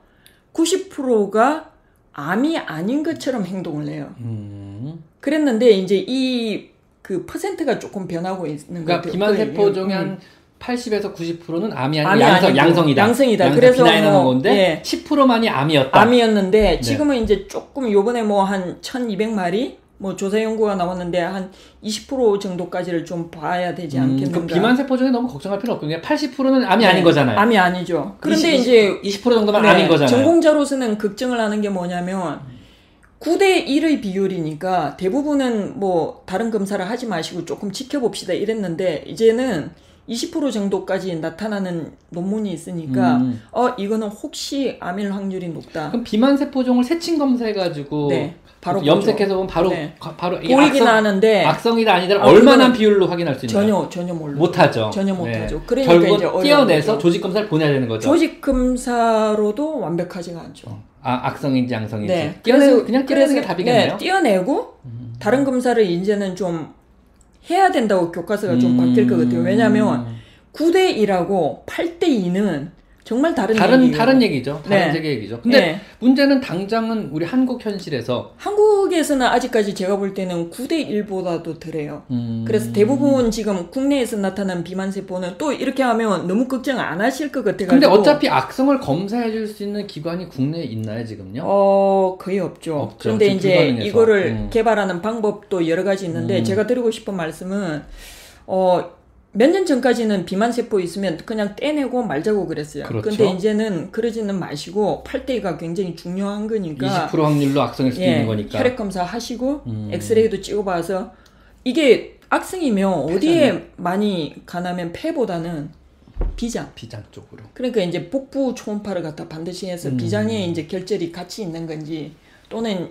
90%가 암이 아닌 것처럼 행동을 해요. 음. 그랬는데 이제 이 그 퍼센트가 조금 변하고 있는 것 그러니까 같아요. 비만 그, 세포종의 음. 한 80에서 90%는 암이 아니고 암이 양성, 아니고 양성이다. 양성이다. 양성, 그래서 뭐, 건데 예. 10%만이 암이었다. 암이었는데 지금은 이제 조금 요번에 뭐 한 1200마리 뭐 조사 연구가 나왔는데 한 20% 정도까지를 좀 봐야 되지 음, 않겠는가. 그 비만 세포종에 너무 걱정할 필요 없거든요. 80%는 암이 네. 아닌 거잖아요. 암이 아니죠. 그런데 20, 이제 20% 정도만 네, 암인 거잖아요. 전공자로서는 걱정을 하는 게 뭐냐면 9대 1의 비율이니까 대부분은 뭐 다른 검사를 하지 마시고 조금 지켜봅시다 이랬는데 이제는 20% 정도까지 나타나는 논문이 있으니까 음. 어 이거는 혹시 암일 확률이 높다. 그럼 비만 세포종을 세친 검사해가지고 네, 바로 염색해서 보면 바로 네. 가- 바로 보이긴 악성, 하는데 악성이다 아니다 아, 얼마나 비율로 확인할 수 있나요? 전혀 전혀 몰라. 못하죠. 전혀 네. 못하죠. 그러니까 결국은 이제 거죠. 조직 검사를 보내야 되는 거죠. 조직 검사로도 완벽하지가 않죠. 아 악성인지 양성인지 네. 떼어내는 그냥 떼어내는 게 답이겠네요. 네, 떼어내고 다른 검사를 이제는 좀 해야 된다고 교과서가 좀 음. 바뀔 것 같아요. 왜냐하면 9대 1하고 8대 2는 정말 다른 다른 얘기예요. 다른 얘기죠. 다른 네. 세계 얘기죠. 근데 네. 문제는 당장은 우리 한국 현실에서 한국에서는 아직까지 제가 볼 때는 9대 1보다도 덜해요. 음, 그래서 대부분 지금 국내에서 나타난 비만 세포는 또 이렇게 하면 너무 걱정 안 하실 것 같아 가지고. 근데 어차피 악성을 검사해 줄 수 있는 기관이 국내에 있나요 지금요? 어 거의 없죠. 없죠. 그런데 이제 불가능해서. 이거를 음. 개발하는 방법도 여러 가지 있는데 음. 제가 드리고 싶은 말씀은 어. 몇 년 전까지는 비만 세포 있으면 그냥 떼내고 말자고 그랬어요. 그렇죠. 근데 이제는 그러지는 마시고 8대가 굉장히 중요한 거니까 20% 확률로 악성일 수도 예, 있는 거니까. 혈액 검사 하시고 음. 엑스레이도 찍어 봐서 이게 악성이면 어디에 많이 가냐면 폐보다는 비장. 비장 쪽으로. 그러니까 이제 복부 초음파를 갖다 반드시 해서 음. 비장에 이제 결절이 같이 있는 건지 또는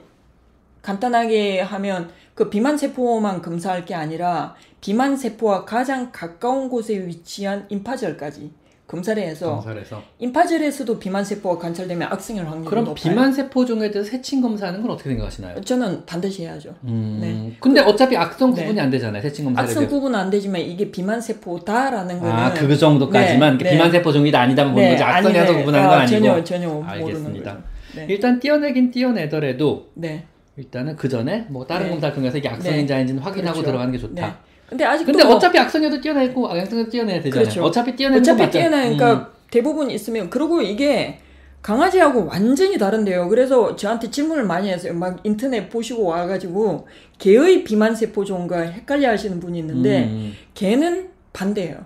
간단하게 하면 그 비만 세포만 검사할 게 아니라 비만 세포와 가장 가까운 곳에 위치한 임파절까지 검사를 해서 검사해서. 임파절에서도 비만 세포가 관찰되면 악성일 확률이 그럼 높아요. 비만 세포 종에 대해서 세친 검사하는 건 어떻게 생각하시나요? 저는 반드시 해야죠. 음. 네. 근데 어차피 악성 네. 구분이 안 되잖아요. 세친 검사를. 악성 구분 안 되지만 이게 비만 세포다라는 거는 아, 그 정도까지만 네, 네. 비만 세포 종이다 아니다만 보는 거지 악성이라서 아니네. 구분하는 건 아, 아니고. 전혀 전혀 모르는 알겠습니다. 네. 일단 띄어내긴 띄어내더라도 네. 일단은 그 전에 뭐 다른 네. 검사를 통해서 이게 악성인지 아닌지는 확인하고 그렇죠. 들어가는 게 좋다. 네. 근데 아직도 근데 뭐 어차피 악성이어도 띄어내고 악성도 띄어내야 되잖아요. 그렇죠. 어차피 띄어내는 어차피 건 맞잖아요. 음. 대부분 있으면 그리고 이게 강아지하고 완전히 다른데요. 그래서 저한테 질문을 많이 했어요. 막 인터넷 보시고 와가지고 개의 비만 세포종과 헷갈려 하시는 분이 있는데 음, 개는 반대예요.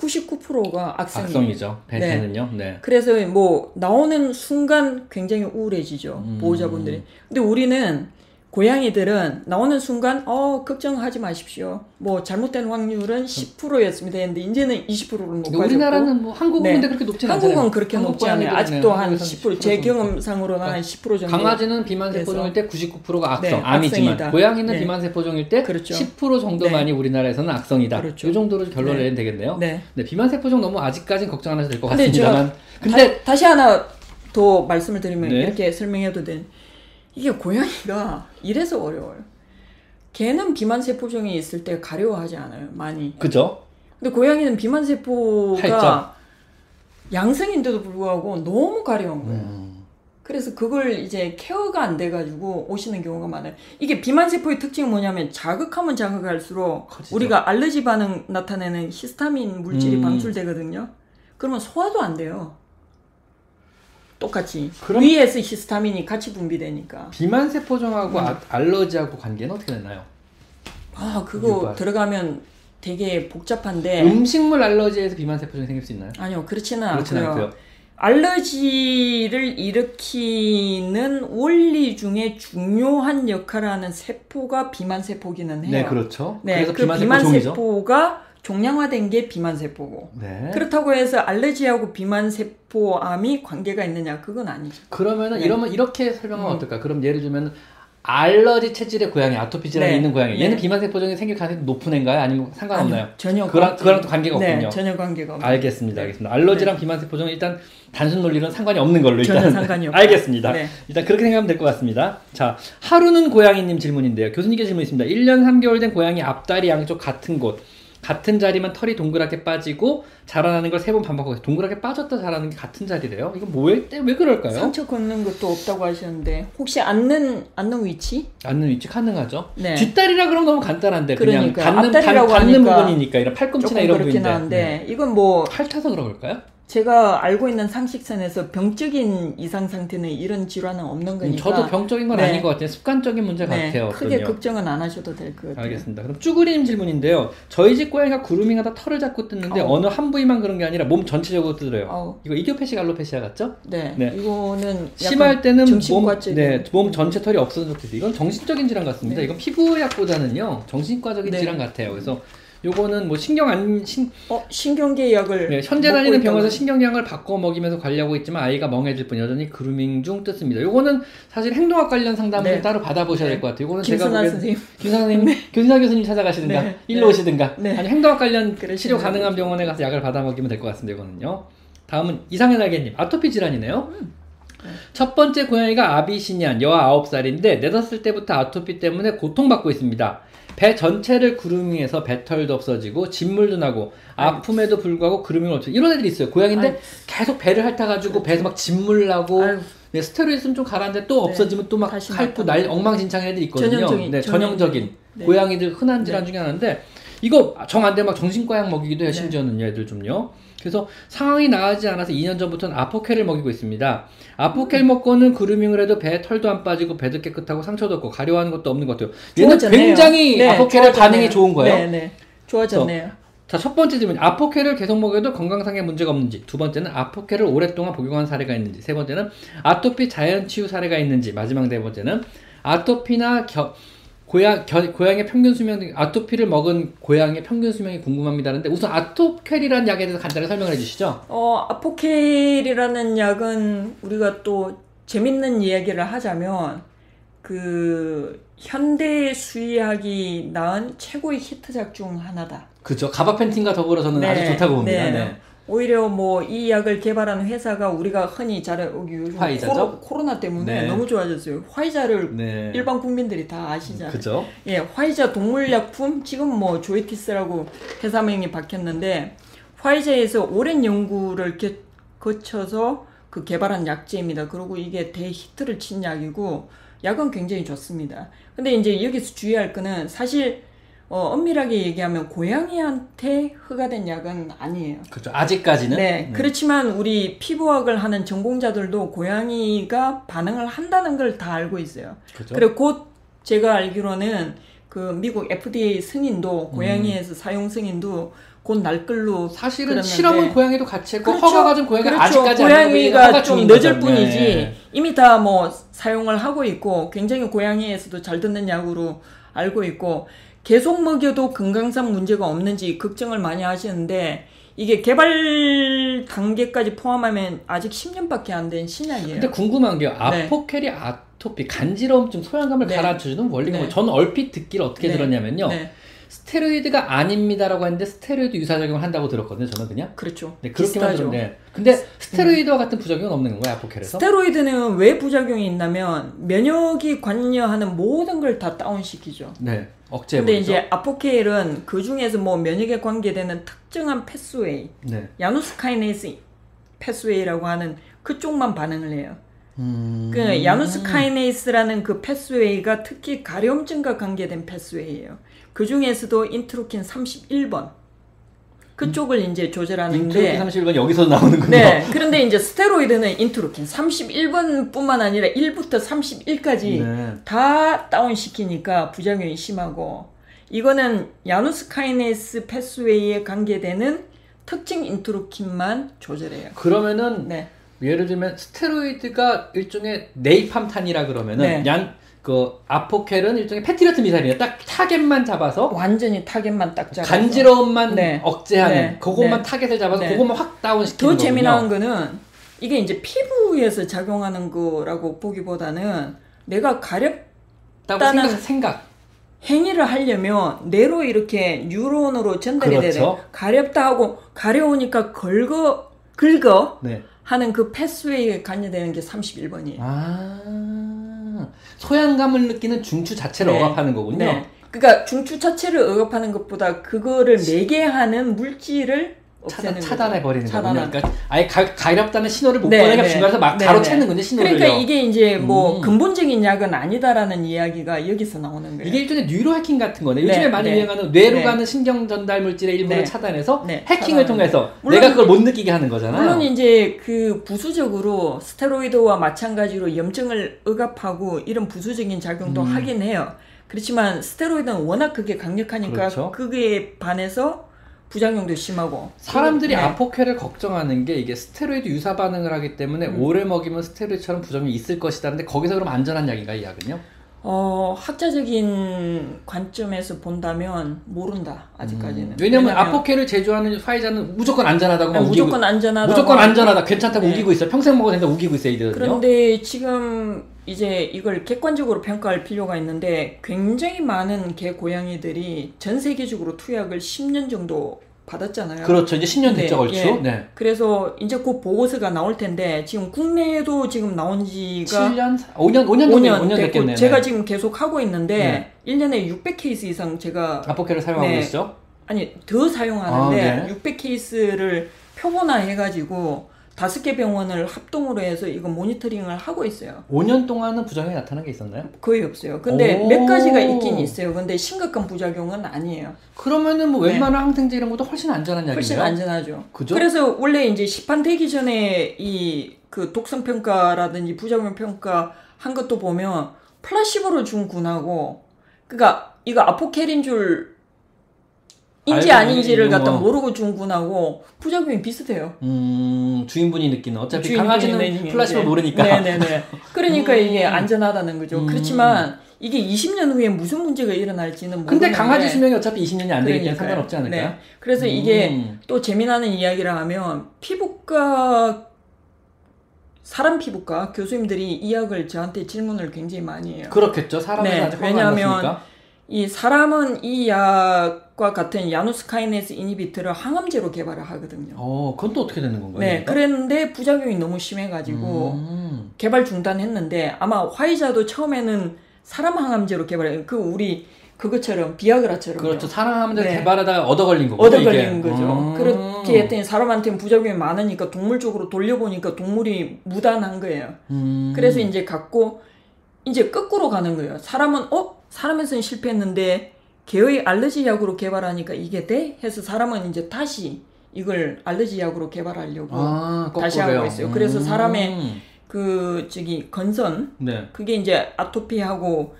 99%가 악성이에요. 악성이죠. 배태는요. 네. 그래서 뭐 나오는 순간 굉장히 우울해지죠 음. 보호자분들이. 근데 우리는 고양이들은 나오는 순간 어 걱정하지 마십시오. 뭐 잘못된 확률은 10%였습니다. 했는데 이제는 20%로 근데 높아졌고 우리나라는 뭐 한국은 네. 근데 그렇게 높진 않잖아요. 한국은 그렇게 한국 높지 않아요. 아직도 한 한국에서는 10%, 제10% 정도. 경험상으로는 한10% 정도. 강아지는 비만 세포종일 때 99%가 악성, 네, 암이지만 악성이다. 고양이는 네. 비만 세포종일 때 그렇죠. 10% 정도만이 우리나라에서는 악성이다. 그렇죠. 이 정도로 결론을 네. 내면 되겠네요. 네. 네, 비만 세포종 너무 아직까지는 걱정 안 하셔도 될것 근데 같습니다만. 근데 다, 다시 하나 더 말씀을 드리면 네. 이렇게 설명해도 돼. 이게 고양이가 이래서 어려워요. 개는 비만 세포종이 있을 때 가려워하지 않아요. 많이. 그죠? 근데 고양이는 비만 세포가. 양성인데도 불구하고 너무 가려운 거예요. 음. 그래서 그걸 이제 케어가 안 돼가지고 오시는 경우가 많아요. 이게 비만 세포의 특징이 뭐냐면 자극하면 자극할수록 커지죠. 우리가 알러지 반응 나타내는 히스타민 물질이 음. 방출되거든요. 그러면 소화도 안 돼요. 똑같이 그럼- 위에서 히스타민이 같이 분비되니까. 비만 세포종하고 음. 아- 알러지하고 관계는 어떻게 되나요? 아 그거 유발. 들어가면 되게 복잡한데 음식물 알러지에서 비만 세포종이 생길 수 있나요? 아니요 그렇지는 않고요. 알러지를 일으키는 원리 중에 중요한 역할을 하는 세포가 비만 세포기는 해요. 네, 그렇죠. 네, 그래서 그 비만, 비만 세포종이죠. 세포가 종양화된 게 비만 세포고. 네. 그렇다고 해서 알러지하고 비만 세포암이 관계가 있느냐? 그건 아니죠. 그러면은 네. 이러면 이렇게 설명하면 음. 어떨까? 그럼 예를 들면 알러지 체질의 고양이, 아토피 질환이 네. 있는 고양이. 얘는 네. 비만 세포종이 생길 가능성이 높은 애인가요? 아니면 상관없나요? 아니요, 전혀 그랑 그랑 또 관계가 네, 없군요. 전혀 관계가 없어요. 알겠습니다. 알겠습니다. 알러지랑 비만 세포종은 일단 단순 논리는 상관이 없는 걸로 일단 전혀 상관이 [LAUGHS] 없다. 알겠습니다. 네. 일단 그렇게 생각하면 될 것 같습니다. 자, 하루는 고양이님 질문인데요. 교수님께 질문 있습니다. 1년 3개월 된 고양이 앞다리 양쪽 같은 곳, 같은 자리만 털이 동그랗게 빠지고 자라나는 걸 세 번 반복하고. 동그랗게 빠졌다 자라는 게 같은 자리래요. 이거 뭐에 왜 그럴까요? 상처 걷는 것도 없다고 하셨는데 혹시 앉는 앉는 위치? 앉는 위치 가능하죠. 네. 뒷다리라 그러면 너무 간단한데 그냥 그러니까요. 닿는 닿- 부분이니까 이런 팔꿈치나 이런 부분인데 한데 이건 뭐팔 타서 그런 걸까요? 제가 알고 있는 상식선에서 병적인 이상 상태는 이런 질환은 없는 음, 거니까 저도 병적인 건 네. 아닌 것 같아요. 습관적인 문제 네, 같아요. 크게 어떤요? 걱정은 안 하셔도 될 것 같아요. 알겠습니다. 그럼 쭈구리님 질문인데요. 저희 집 고양이가 구루밍하다 털을 잡고 뜯는데 어우. 어느 한 부위만 그런 게 아니라 몸 전체적으로 뜯어요. 아우. 이거 이디오패시가 알로패시아 같죠? 네, 네. 이거는 심할 때는 몸, 네, 몸 전체 털이 있어요. 이건 정신적인 질환 같습니다. 네. 이건 피부약보다는요 정신과적인 네. 질환 같아요. 그래서 요거는 뭐 신경 안 신, 어 신경계 약을 네, 현재 다니는 병원에서 신경량을 바꿔 먹이면서 관리하고 있지만 아이가 멍해질 뿐 여전히 그루밍 중 뜯습니다. 요거는 사실 행동학 관련 상담을 네. 따로 받아보셔야 될 것 같아요. 요거는 제가 보기엔 선생님 김선아 선생님, 교수사 교수님 찾아가시든가 네. 일로 네. 오시든가 네. 아니 행동학 관련 그러시면 치료 가능한. 병원에 가서 약을 받아 먹이면 될 것 같습니다. 이거는요. 다음은 이상의 날개님 아토피 질환이네요. 음. 첫 번째 고양이가 아비시니안 여아 9살인데 내뒀을 때부터 아토피 때문에 고통받고 있습니다. 배 전체를 그루밍해서 배털도 없어지고 진물도 나고 아픔에도 불구하고 그루밍을 없어 이런 애들이 있어요. 고양인데 아유. 계속 배를 핥아가지고 배에서 막 진물 나고 아유. 네, 스테로이드 있으면 좀 가라앉는데 또 네. 없어지면 또막 다시 핥고. 날 엉망진창 애들이 있거든요. 전형적인- 네, 전형적인 네. 고양이들 흔한 질환 중에 하나인데 이거 정 안 되면 막 정신과 약 먹이기도 해요. 네. 심지어는 얘들 좀요. 그래서 상황이 나아지지 않아서 2년 전부터는 아포켈을 먹이고 있습니다. 아포켈 먹고는 그루밍을 해도 배에 털도 안 빠지고 배도 깨끗하고 상처도 없고 가려워하는 것도 없는 것 같아요. 얘는 좋아졌네요. 굉장히 네, 아포켈의 좋아졌네요. 반응이 좋은 거예요. 네, 네. 좋아졌네요. 자, 첫 번째 질문. 아포켈을 계속 먹여도 건강상의 문제가 없는지. 두 번째는 아포켈을 오랫동안 복용한 사례가 있는지. 세 번째는 아토피 자연 치유 사례가 있는지. 마지막 네 번째는 아토피나 겨- 고양 겨, 고양이의 평균 수명 아토피를 먹은 고양이의 평균 수명이 궁금합니다는데 우선 아토켈이라는 약에 대해서 간단히 설명을 해주시죠. 어, 아포켈이라는 약은 우리가 또 재밌는 이야기를 하자면 그 현대 수의학이 낳은 최고의 히트작 중 하나다. 그죠. 가바펜틴과 더불어 저는 아주 좋다고 봅니다. 네. 네. 오히려 뭐 이 약을 개발한 회사가 우리가 흔히 잘 화이자죠? 코로, 나 때문에 네. 너무 좋아졌어요. 화이자를 네. 일반 국민들이 다 아시잖아요. 그죠. 예, 화이자 동물약품 지금 뭐 조이티스라고 회사명이 바뀌었는데 화이자에서 오랜 연구를 겨- 거쳐서 그 개발한 약제입니다. 그리고 이게 대히트를 친 약이고 약은 굉장히 좋습니다. 근데 이제 여기서 주의할 거는 사실 어, 엄밀하게 얘기하면 고양이한테 허가된 약은 아니에요. 그죠. 아직까지는. 네, 그렇지만 우리 피부학을 하는 전공자들도 고양이가 반응을 한다는 걸 다 알고 있어요. 그죠. 그리고 곧 제가 알기로는 그 미국 FDA 승인도 고양이에서 사용 승인도 곧날 걸로 사실은 그러는데 실험은 고양이도 같이 했고 그렇죠. 허가 가진 고양이가 그렇죠. 아직까지 고양이가 좀 늦을. 뿐이지 네. 이미 다 뭐 사용을 하고 있고 굉장히 고양이에서도 잘 듣는 약으로 알고 있고 계속 먹여도 건강상 문제가 없는지 걱정을 많이 하시는데 이게 개발 단계까지 포함하면 아직 10년밖에 안 된 신약이에요. 근데 궁금한 게요. 네. Apoquel이 아토피, 간지러움증, 소양감을 네. 가라앉혀주는 원리가 네. 뭐 저는 얼핏 듣기를 어떻게 네. 들었냐면요. 네, 스테로이드가 아닙니다라고 했는데 스테로이드 유사작용을 한다고 들었거든요. 저는 그냥. 그렇죠. 네, 그렇게만. 들었는데. 근데 스테로이드와 같은 부작용은 없는 건가요, Apoquel에서? 스테로이드는 왜 부작용이 있냐면 면역이 관여하는 모든 걸 다 다운시키죠. 네. 억제해 근데. 이제 Apoquel은 그 중에서 뭐 면역에 관계되는 특정한 pathway, 네. Janus kinase pathway라고 하는 그쪽만 반응을 해요. 음. 그 Janus kinase라는 그 pathway가 특히 가려움증과 관계된 패스웨이예요. 그 중에서도 인터루킨 31번 그쪽을 이제 조절하는데 인터루킨 31번 여기서 나오는군요. 네. 그런데 이제 스테로이드는 인터루킨 31번뿐만 아니라 1부터 31까지 네. 다 다운 시키니까 부작용이 심하고 이거는 Janus kinase pathway에 관계되는 특정 인터루킨만 조절해요. 그러면은 네. 예를 들면 스테로이드가 일종의 네이팜탄이라 그러면은 네. 얀 그 Apoquel은 일종의 패트리어트 미사일이에요. 딱 타겟만 잡아서 완전히 타겟만 딱 잡아서 간지러움만 네. 억제하는 네. 그것만 네. 타겟을 잡아서 네. 그것만 확 다운시키는 더 재미난. 거는 이게 이제 피부에서 작용하는 거라고 보기보다는 내가 가렵 다고 일단은 생각, 생각. 행위를 하려면 뇌로 이렇게 뉴런으로 전달이 그렇죠. 되네. 가렵다 하고 가려우니까 긁어 긁어 네. 하는 그 패스웨이에 관여되는 게 31번이에요. 아 소양감을 느끼는 중추 자체를 네. 억압하는 거군요. 네. 그러니까 중추 자체를 억압하는 것보다 그거를 매개 하는 물질을 차단, 차단해 버리는 거군요. 그러니까 아예 가, 가렵다는 신호를 못 네, 보내니까 네. 중간에서 막 네, 가로채는군요. 신호를요. 그러니까 이게 이제 뭐 음. 근본적인 약은 아니다라는 이야기가 여기서 나오는 거예요. 이게 일종의 뉴로 해킹 같은 거네. 네, 요즘에 많이 네. 유행하는 뇌로 네. 가는 신경 전달 물질의 일부를 네. 차단해서 네, 해킹을 차단하는 통해서 물론- 내가 그걸 못 느끼게 하는 거잖아요. 물론 이제 그 부수적으로 스테로이드와 마찬가지로 염증을 억압하고 이런 부수적인 작용도 음. 하긴 해요. 그렇지만 스테로이드는 워낙 그게 강력하니까 그렇죠. 그게 반해서 부작용도 심하고 사람들이 네. 아포켈을 걱정하는 게 이게 스테로이드 유사 반응을 하기 때문에 음. 오래 먹이면 스테로이드처럼 부작용이 있을 것이다는데 거기서 그럼 안전한 약인가 이 약은요? 어, 학자적인 관점에서 본다면 모른다 아직까지는. 음. 왜냐면 아포켈을 제조하는 화이자는 무조건 안전하다고 우기고 무조건 안전하다. 무조건 안전하다 괜찮다고 네. 우기고 있어 평생 먹어도 된다 우기고 있어 이들은요. 그런데 지금 이제 이걸 객관적으로 평가할 필요가 있는데 굉장히 많은 개 고양이들이 전 세계적으로 투약을 10년 정도 받았잖아요. 그렇죠 이제 10년 됐죠 네, 얼추. 예. 네. 그래서 이제 곧 보고서가 나올 텐데 지금 국내에도 지금 나온 지가 7년 5년 5년 5년, 5년 됐고. 제가 네. 지금 계속 하고 있는데 1년에 600케이스 이상 제가 아포켈을 사용하고 네. 계시죠? 아니 더 사용하는데 아, 네. 600케이스를 표본화 해가지고 다섯 개 병원을 합동으로 해서 이거 모니터링을 하고 있어요. 5년 동안은 부작용이 나타난 게 있었나요? 거의 없어요. 근데 오. 몇 가지가 있긴 있어요. 근데 심각한 부작용은 아니에요. 그러면은 뭐 네. 웬만한 항생제 이런 것도 훨씬 안전한 약이네요. 훨씬 안전하죠. 그죠? 그래서 원래 이제 시판 되기 전에 이 그 독성 평가라든지 부작용 평가 한 것도 보면 플라시보로 준 군하고 그러니까 이거 아포켈인 줄 인지 아닌지를 있는 갖다 뭐. 모르고 준 군하고 부작용이 비슷해요. 음 주인분이 느끼는 어차피 주인분이 강아지는 플라시보. 모르니까. 네네네. 그러니까 음. 이게 안전하다는 거죠. 음. 그렇지만 이게 20년 후에 무슨 문제가 일어날지는 근데 모르는데 강아지 수명이 어차피 20년이 안 되기 때문에. 상관없지 않을까? 네. 그래서 이게 음. 또 재미나는 이야기를 하면 피부과 사람 피부과 교수님들이 이 약을 저한테 질문을 굉장히 많이 해요. 그렇겠죠. 사람은 네, 아직 왜냐하면. 이 사람은 이 약과 같은 야누스 카이네스 이니비트를 항암제로 개발을 하거든요. 어, 그건 또 어떻게 되는 건가요? 네, 그러니까? 그랬는데 부작용이 너무 심해가지고 음. 개발 중단했는데 아마 화이자도 처음에는 사람 항암제로 개발해 그 우리 그것처럼 비아그라처럼 그렇죠. 사람들 네. 개발하다가 얻어 걸린 거고. 얻어 걸리는 거죠. 음. 그렇게 했더니 사람한테는 부작용이 많으니까 동물 쪽으로 돌려보니까 동물이 무단한 거예요. 음. 그래서 이제 갖고 이제 거꾸로 가는 거예요. 사람은 어 사람에서는 실패했는데 개의 알러지 약으로 개발하니까 이게 돼? 해서 사람은 이제 다시 이걸 알러지 약으로 개발하려고 아, 다시. 하고 있어요. 그래서 음. 사람의 그 저기 건선 네. 그게 이제 아토피하고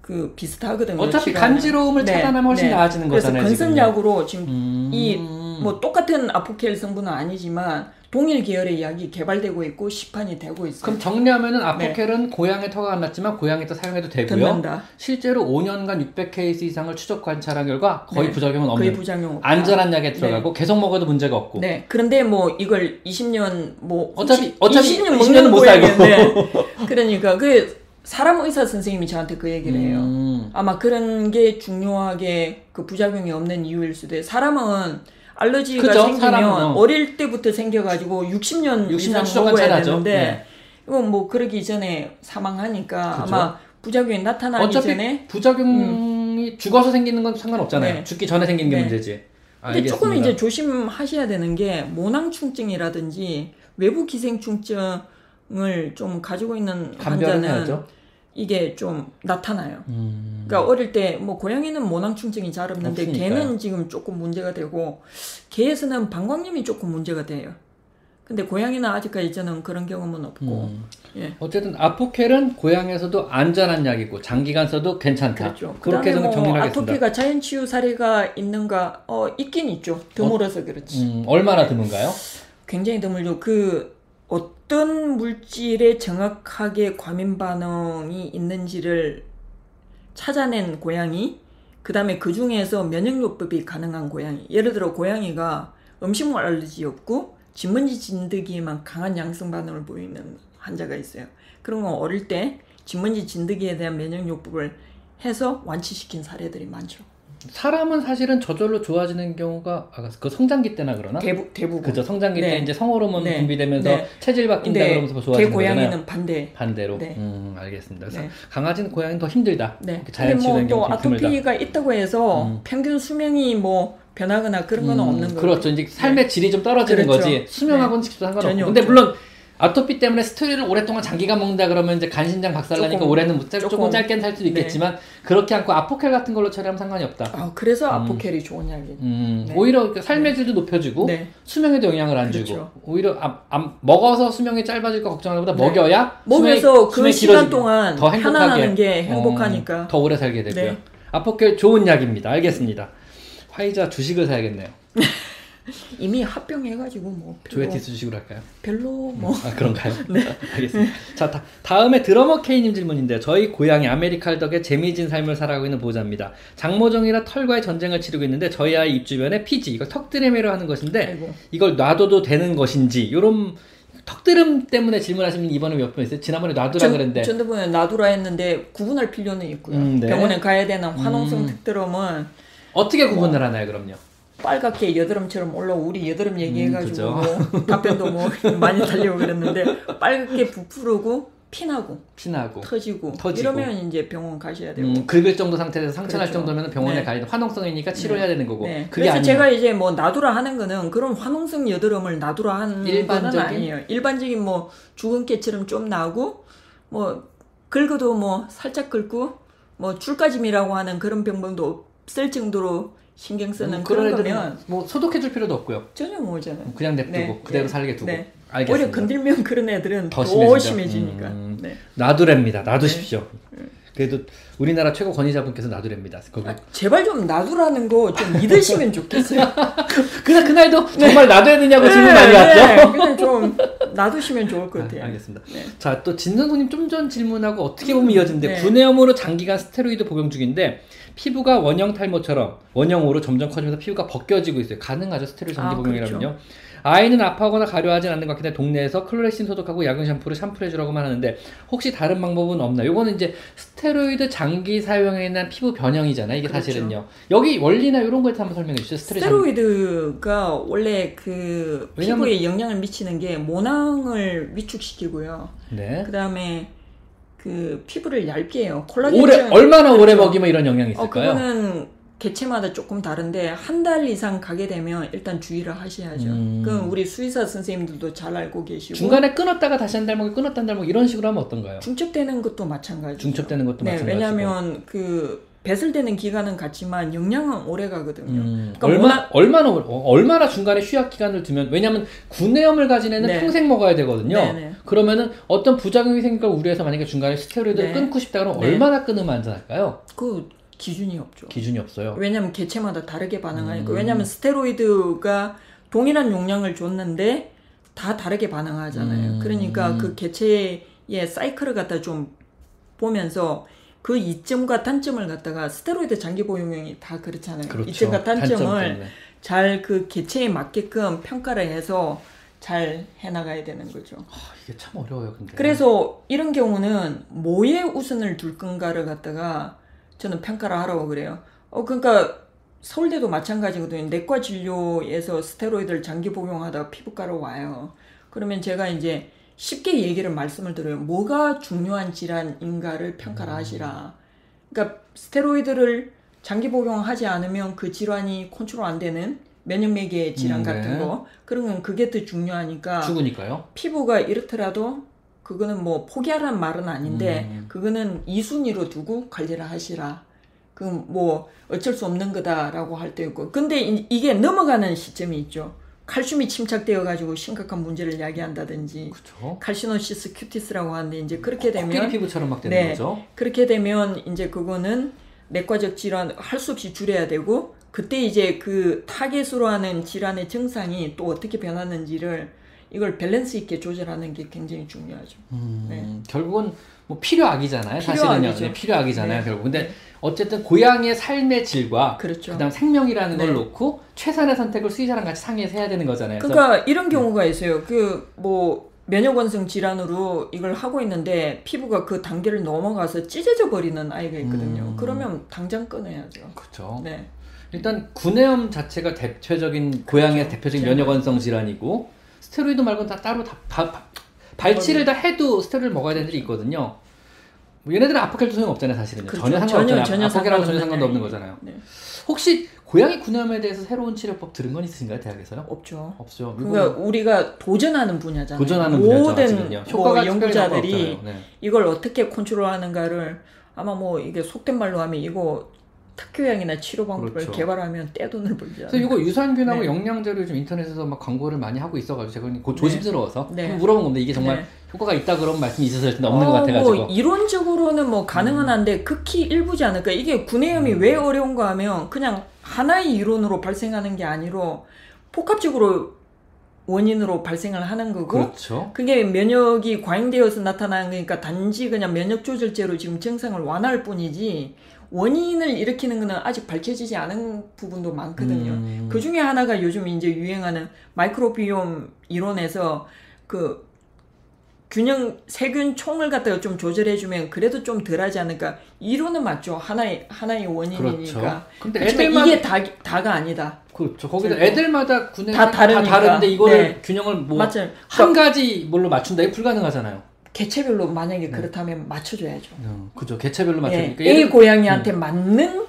그 비슷하거든요. 어차피 질환은. 간지러움을 네, 차단하면 훨씬 네. 나아지는 그래서 거잖아요. 건선약으로 지금 음. 이뭐 똑같은 아포켈 성분은 아니지만 동일 계열의 약이 개발되고 있고 시판이 되고 있어요. 그럼 정리하면은 아포켈은 고양이 터가 안 났지만 고양이도 사용해도 되고요. 듣는다. 실제로 5년간 600케이스 이상을 추적 관찰한 결과 거의 네. 부작용은 없는 거의 부작용 없다. 안전한 약에 들어가고 계속 먹어도 문제가 없고. 네. 그런데 뭐 이걸 20년 뭐 어차피- 어차피 20년 20년은 먹는 못 살고. 고양이인데 그러니까 그 사람 의사 선생님이 저한테 그 얘기를 해요. 음. 아마 그런 게 중요하게 그 부작용이 없는 이유일 수도. 사람은 알러지가 그죠, 생기면 사람은, 어. 어릴 때부터 생겨가지고 60년, 60년 이상 먹어야. 되는데 네. 이건 뭐 그러기 전에 사망하니까 그죠. 아마 부작용이 나타나기 어차피 전에 부작용이 죽어서 생기는 건 상관없잖아요. 네. 죽기 전에 생긴 게 네. 문제지. 근데 알겠습니다. 조금 이제 조심하셔야 되는 게 모낭충증이라든지 외부 기생충증을 좀 가지고 있는 환자는 해야죠. 이게 좀 나타나요. 음. 그러니까 어릴 때 뭐 고양이는 모낭충증이 잘 없는데 없으니까요. 개는 지금 조금 문제가 되고 개에서는 방광염이 조금 문제가 돼요. 근데 고양이는 아직까지 저는 그런 경험은 없고 음. 예. 어쨌든 아포켈은 고양이에서도 안전한 약이고 장기간 써도 괜찮다. 그렇죠. 그렇게 뭐 정리하겠습니다. 아토피가 자연 치유 사례가 있는가? 어 있긴 있죠. 드물어서 그렇지. 음, 얼마나 드문가요? 굉장히 드물죠. 그 어떤 물질에 정확하게 과민 반응이 있는지를 찾아낸 고양이, 그 다음에 그 중에서 면역요법이 가능한 고양이. 예를 들어 고양이가 음식물 알러지 없고 진먼지 진드기에만 강한 양성 반응을 보이는 환자가 있어요. 그런 건 어릴 때 진먼지 진드기에 대한 면역요법을 해서 완치시킨 사례들이 많죠. 사람은 사실은 저절로 좋아지는 경우가 아, 그 성장기 때나 그러나? 대부, 대부분. 그죠. 성장기 네. 때 이제 성호르몬 네. 분비되면서 네. 체질 바뀐다 근데 그러면서 개 좋아지는 고양이는 거잖아요. 반대. 반대로. 네. 음, 알겠습니다. 그래서 네. 강아지는 고양이는 더 힘들다. 네. 이렇게 근데 자연 치유된 뭐또. 아토피가 있다고 해서 음. 평균 수명이 뭐 변하거나 그런 건 음, 없는 거죠. 그렇죠. 이제 삶의 질이 좀 떨어지는 그렇죠. 거지. 수명하고는 직접 상관없고. 근데. 물론 아토피 때문에 스테로이드를 오랫동안 장기간 먹는다 그러면 이제 간신장 박살나니까 조금, 올해는 못, 조금, 조금. 짧게는 살 수도 있겠지만 그렇게 않고 아포켈 같은 걸로 처리하면 상관이 없다. 아, 그래서 아포켈이 좋은 약이에요. 음, 네. 오히려 그 삶의 질도 높여주고 네. 수명에도 영향을 안 그렇죠. 주고 오히려 안, 안- 먹어서 수명이 짧아질까 걱정하는 것보다 네. 먹여야 먹여서 그 시간 동안 더 편안하는 게 행복하니까. 어, 더 오래 살게 되고요. 네. 아포켈 좋은 약입니다. 알겠습니다. 화이자 주식을 사야겠네요. [LAUGHS] [LAUGHS] 이미 합병해가지고 뭐 별로, 조에티스 주식으로 할까요? 별로 뭐 아 그런가요? [LAUGHS] 네. 알겠습니다. 자 다, 다음에 드러머 K님 질문인데요. 저희 고양이 아메리칼 덕에 재미진 삶을 살아가고 있는 보호자입니다. 장모종이라 털과의 전쟁을 치르고 있는데 저희 아이 입 주변에 피지 이걸 턱드레메로 하는 것인데 아이고. 이걸 놔둬도 되는 것인지 이런 턱드름 때문에 질문하시는 분이 이번에 몇분 있어요. 지난번에 놔두라 그랬는데 전두분에 놔두라 했는데 구분할 필요는 있고요. 음, 네. 병원에 가야 되는 환원성 음. 특드럼은 어떻게 구분을 하나요? 그럼요. 빨갛게 여드름처럼 올라 우리 여드름 얘기해가지고 음, 뭐 답변도 뭐 많이 달려고 그랬는데 빨갛게 부풀고 피나고 피나고 터지고, 터지고. 이러면 이제 병원 가셔야 되고 음, 긁을 정도 상태에서 상처날 그렇죠. 정도면 병원에 네. 가야 돼. 화농성이니까 치료해야 되는 거고. 네. 그래서 아니면 제가 이제 뭐 놔두라 하는 거는 그런 환웅성 여드름을 놔두라 하는 일반적인? 아니에요. 일반적인 뭐 죽은 깨처럼 좀 나고 뭐 긁어도 뭐 살짝 긁고 뭐 줄까짐이라고 하는 그런 병명도 없을 정도로 신경 쓰는 음, 그런 거면 뭐 소독해줄 필요도 없고요. 전혀 모잖아요. 그냥 냅두고 네, 그대로 네, 살게 두고. 네. 알겠습니다. 오히려 건들면 그런 애들은 더 더. 심해지니까. 음. 네. 놔두랍니다. 놔두십시오. 그래도 우리나라 최고 권위자분께서 놔두랍니다. 거기. 아, 제발 좀 놔두라는 거 좀 믿으시면 좋겠어요. [LAUGHS] 그날 그날도 정말 놔둬야 되냐고 질문 많이 네, 왔죠. 네, 그냥 좀 놔두시면 좋을 것 같아요. 아, 알겠습니다. 네. 자, 또 진선생님 좀 전 질문하고 어떻게 보면 이어지는데 네. 구내염으로 장기간 스테로이드 복용 중인데 피부가 원형 탈모처럼 원형으로 점점 커지면서 피부가 벗겨지고 있어요. 가능하죠 스테로이드 장기 아, 복용이라면요. 아이는 아파하거나 가려하진 않는 것 같은데 동네에서 클로레신 소독하고 약용 샴푸를 샴푸해주라고만 하는데 혹시 다른 방법은 없나요? 이거는 이제 스테로이드 장기 사용에 대한 피부 변형이잖아요. 이게 그렇죠. 사실은요. 여기 원리나 이런 거에 대해서 한번 설명해 주시죠. 스테로이드 장기- 스테로이드가 원래 그 왜냐면- 피부에 영향을 미치는 게 모낭을 위축시키고요. 네. 그 다음에 그 피부를 얇게 해요. 콜라겐 오래 층- 얼마나 오래. 먹이면 이런 영향이 어, 있을까요? 그거는 개체마다 조금 다른데 한 달 이상 가게 되면 일단 주의를 하셔야죠. 음. 그건 우리 수의사 선생님들도 잘 알고 계시고 중간에 끊었다가 다시 한 달 먹이 끊었다 한 달 먹이 이런 식으로 하면 어떤가요? 중첩되는 것도 마찬가지죠. 중첩되는 것도 네, 마찬가지고. 왜냐하면 그 배설되는 기간은 같지만 영양은 오래 가거든요. 음, 그러니까 얼마 워낙- 얼마나 어, 얼마나 중간에 휴약 기간을 두면 왜냐하면 구내염을 가진 애는 네. 평생 먹어야 되거든요. 네 네. 그러면은 어떤 부작용이 생길까 우려해서 만약에 중간에 스테로이드를 네. 끊고 싶다 그러면 네. 얼마나 끊으면 안전할까요? 그 기준이 없죠. 기준이 없어요. 왜냐하면 개체마다 다르게 반응하니까. 음. 왜냐하면 스테로이드가 동일한 용량을 줬는데 다 다르게 반응하잖아요. 음. 그러니까 그 개체의 사이클을 갖다 좀 보면서 그 이점과 단점을 갖다가 스테로이드 장기 보용량이 다 그렇잖아요. 그렇죠. 이점과 단점 단점을. 잘 그 개체에 맞게끔 평가를 해서 잘 해나가야 되는 거죠. 아, 이게 참 어려워요, 근데. 그래서 이런 경우는 뭐에 우선을 둘 건가를 갖다가 저는 평가를 하라고 그래요. 어 그러니까 서울대도 마찬가지거든요. 내과 진료에서 스테로이드를 장기 복용하다가 피부과로 와요. 그러면 제가 이제 쉽게 얘기를 말씀을 드려요. 뭐가 중요한 질환인가를 평가를 하시라. 그러니까 스테로이드를 장기 복용하지 않으면 그 질환이 컨트롤 안 되는 면역매개 질환 음, 같은 네. 거 그러면 그게 더 중요하니까 죽으니까요. 피부가 이렇더라도 그거는 뭐 포기하라는 말은 아닌데 음. 그거는 이순위로 두고 관리를 하시라. 그뭐 어쩔 수 없는 거다라고 할 때 있고 근데 이- 이게 넘어가는 시점이 있죠. 칼슘이 침착되어 가지고 심각한 문제를 야기한다든지 그렇죠. 칼시노시스 큐티스라고 하는데 이제 그렇게 코끼리 되면 피부처럼 막 되는 네. 거죠. 그렇게 되면 이제 그거는 내과적 질환 할 수 없이 줄여야 되고 그때 이제 그 타겟으로 하는 질환의 증상이 또 어떻게 변하는지를 이걸 밸런스 있게 조절하는 게 굉장히 중요하죠. 음, 네. 결국은 뭐 필요악이잖아요. 사실은요. 네, 필요악이잖아요, 네. 결국. 근데 어쨌든 고양이의 삶의 질과 그렇죠. 그다음 생명이라는 걸 네. 놓고 최선의 선택을 수의사랑 같이 상의해서 해야 되는 거잖아요. 그러니까 이런 경우가 있어요. 그 뭐 면역원성 질환으로 이걸 하고 있는데 피부가 그 단계를 넘어가서 찢어져 버리는 아이가 있거든요. 음. 그러면 당장 끊어야죠. 그렇죠. 네. 일단 구내염 자체가 대표적인 고양이의 대표적인 네. 면역원성 질환이고 스테로이드 말고는 다 따로 다, 다- 다- 발치를 다 해도 스테로이드를 먹어야 되는 애들이 있거든요. 뭐 얘네들은 아프게도 소용 없잖아요, 사실은. 그렇죠. 전혀 상관없잖아요. 전혀- 전혀 상관없는 없는 애기. 거잖아요. 네. 혹시 고양이 구내염에 대해서 새로운 치료법 들은 건 있으신가요, 대학에서요? 없죠. 없죠. 그러니까 우리가 도전하는 분야잖아요. 도전하는 분야죠, 모든 아직은요. 뭐 효과가 연구자들이. 네. 이걸 어떻게 컨트롤하는가를 아마 뭐 이게 속된 말로 하면 이거 특효약이나 치료 방법을 그렇죠. 개발하면 떼돈을 벌지 그래서 않아요. 이거 유산균하고 네. 영양제를 좀 인터넷에서 막 광고를 많이 하고 있어가지고 제가 곧 조심스러워서 네. 한번 물어본 건데 이게 정말 네. 효과가 있다 그런 말씀이 있었을 텐데 없는 것 어, 같아가지고 음. 뭐 이론적으로는 뭐 가능은 한데 극히 일부지 않을까. 이게 구내염이 왜 어려운가 하면 그냥 하나의 이론으로 발생하는 게 아니로 복합적으로 원인으로 발생을 하는 거고 그렇죠. 그게 면역이 과잉되어서 나타나는 거니까 단지 그냥 면역 조절제로 지금 증상을 완화할 뿐이지 원인을 일으키는 거는 아직 밝혀지지 않은 부분도 많거든요. 음. 그 중에 하나가 요즘 이제 유행하는 마이크로비옴 이론에서 그 균형 세균 총을 갖다가 좀 조절해주면 그래도 좀 덜하지 않을까 이론은 맞죠 하나의 하나의 원인이니까 그렇죠. 근데 애들마다 이게 다 다가 아니다 그렇죠. 거기다 애들마다 구내 다 다르니까. 다른데 이거를 네. 균형을 뭐 맞아요 한 가지 뭘로 맞춘다 이거 불가능하잖아요. 개체별로 만약에 네. 그렇다면 맞춰줘야죠 음, 그죠. 개체별로 예, 맞추니까 A 고양이한테 맞는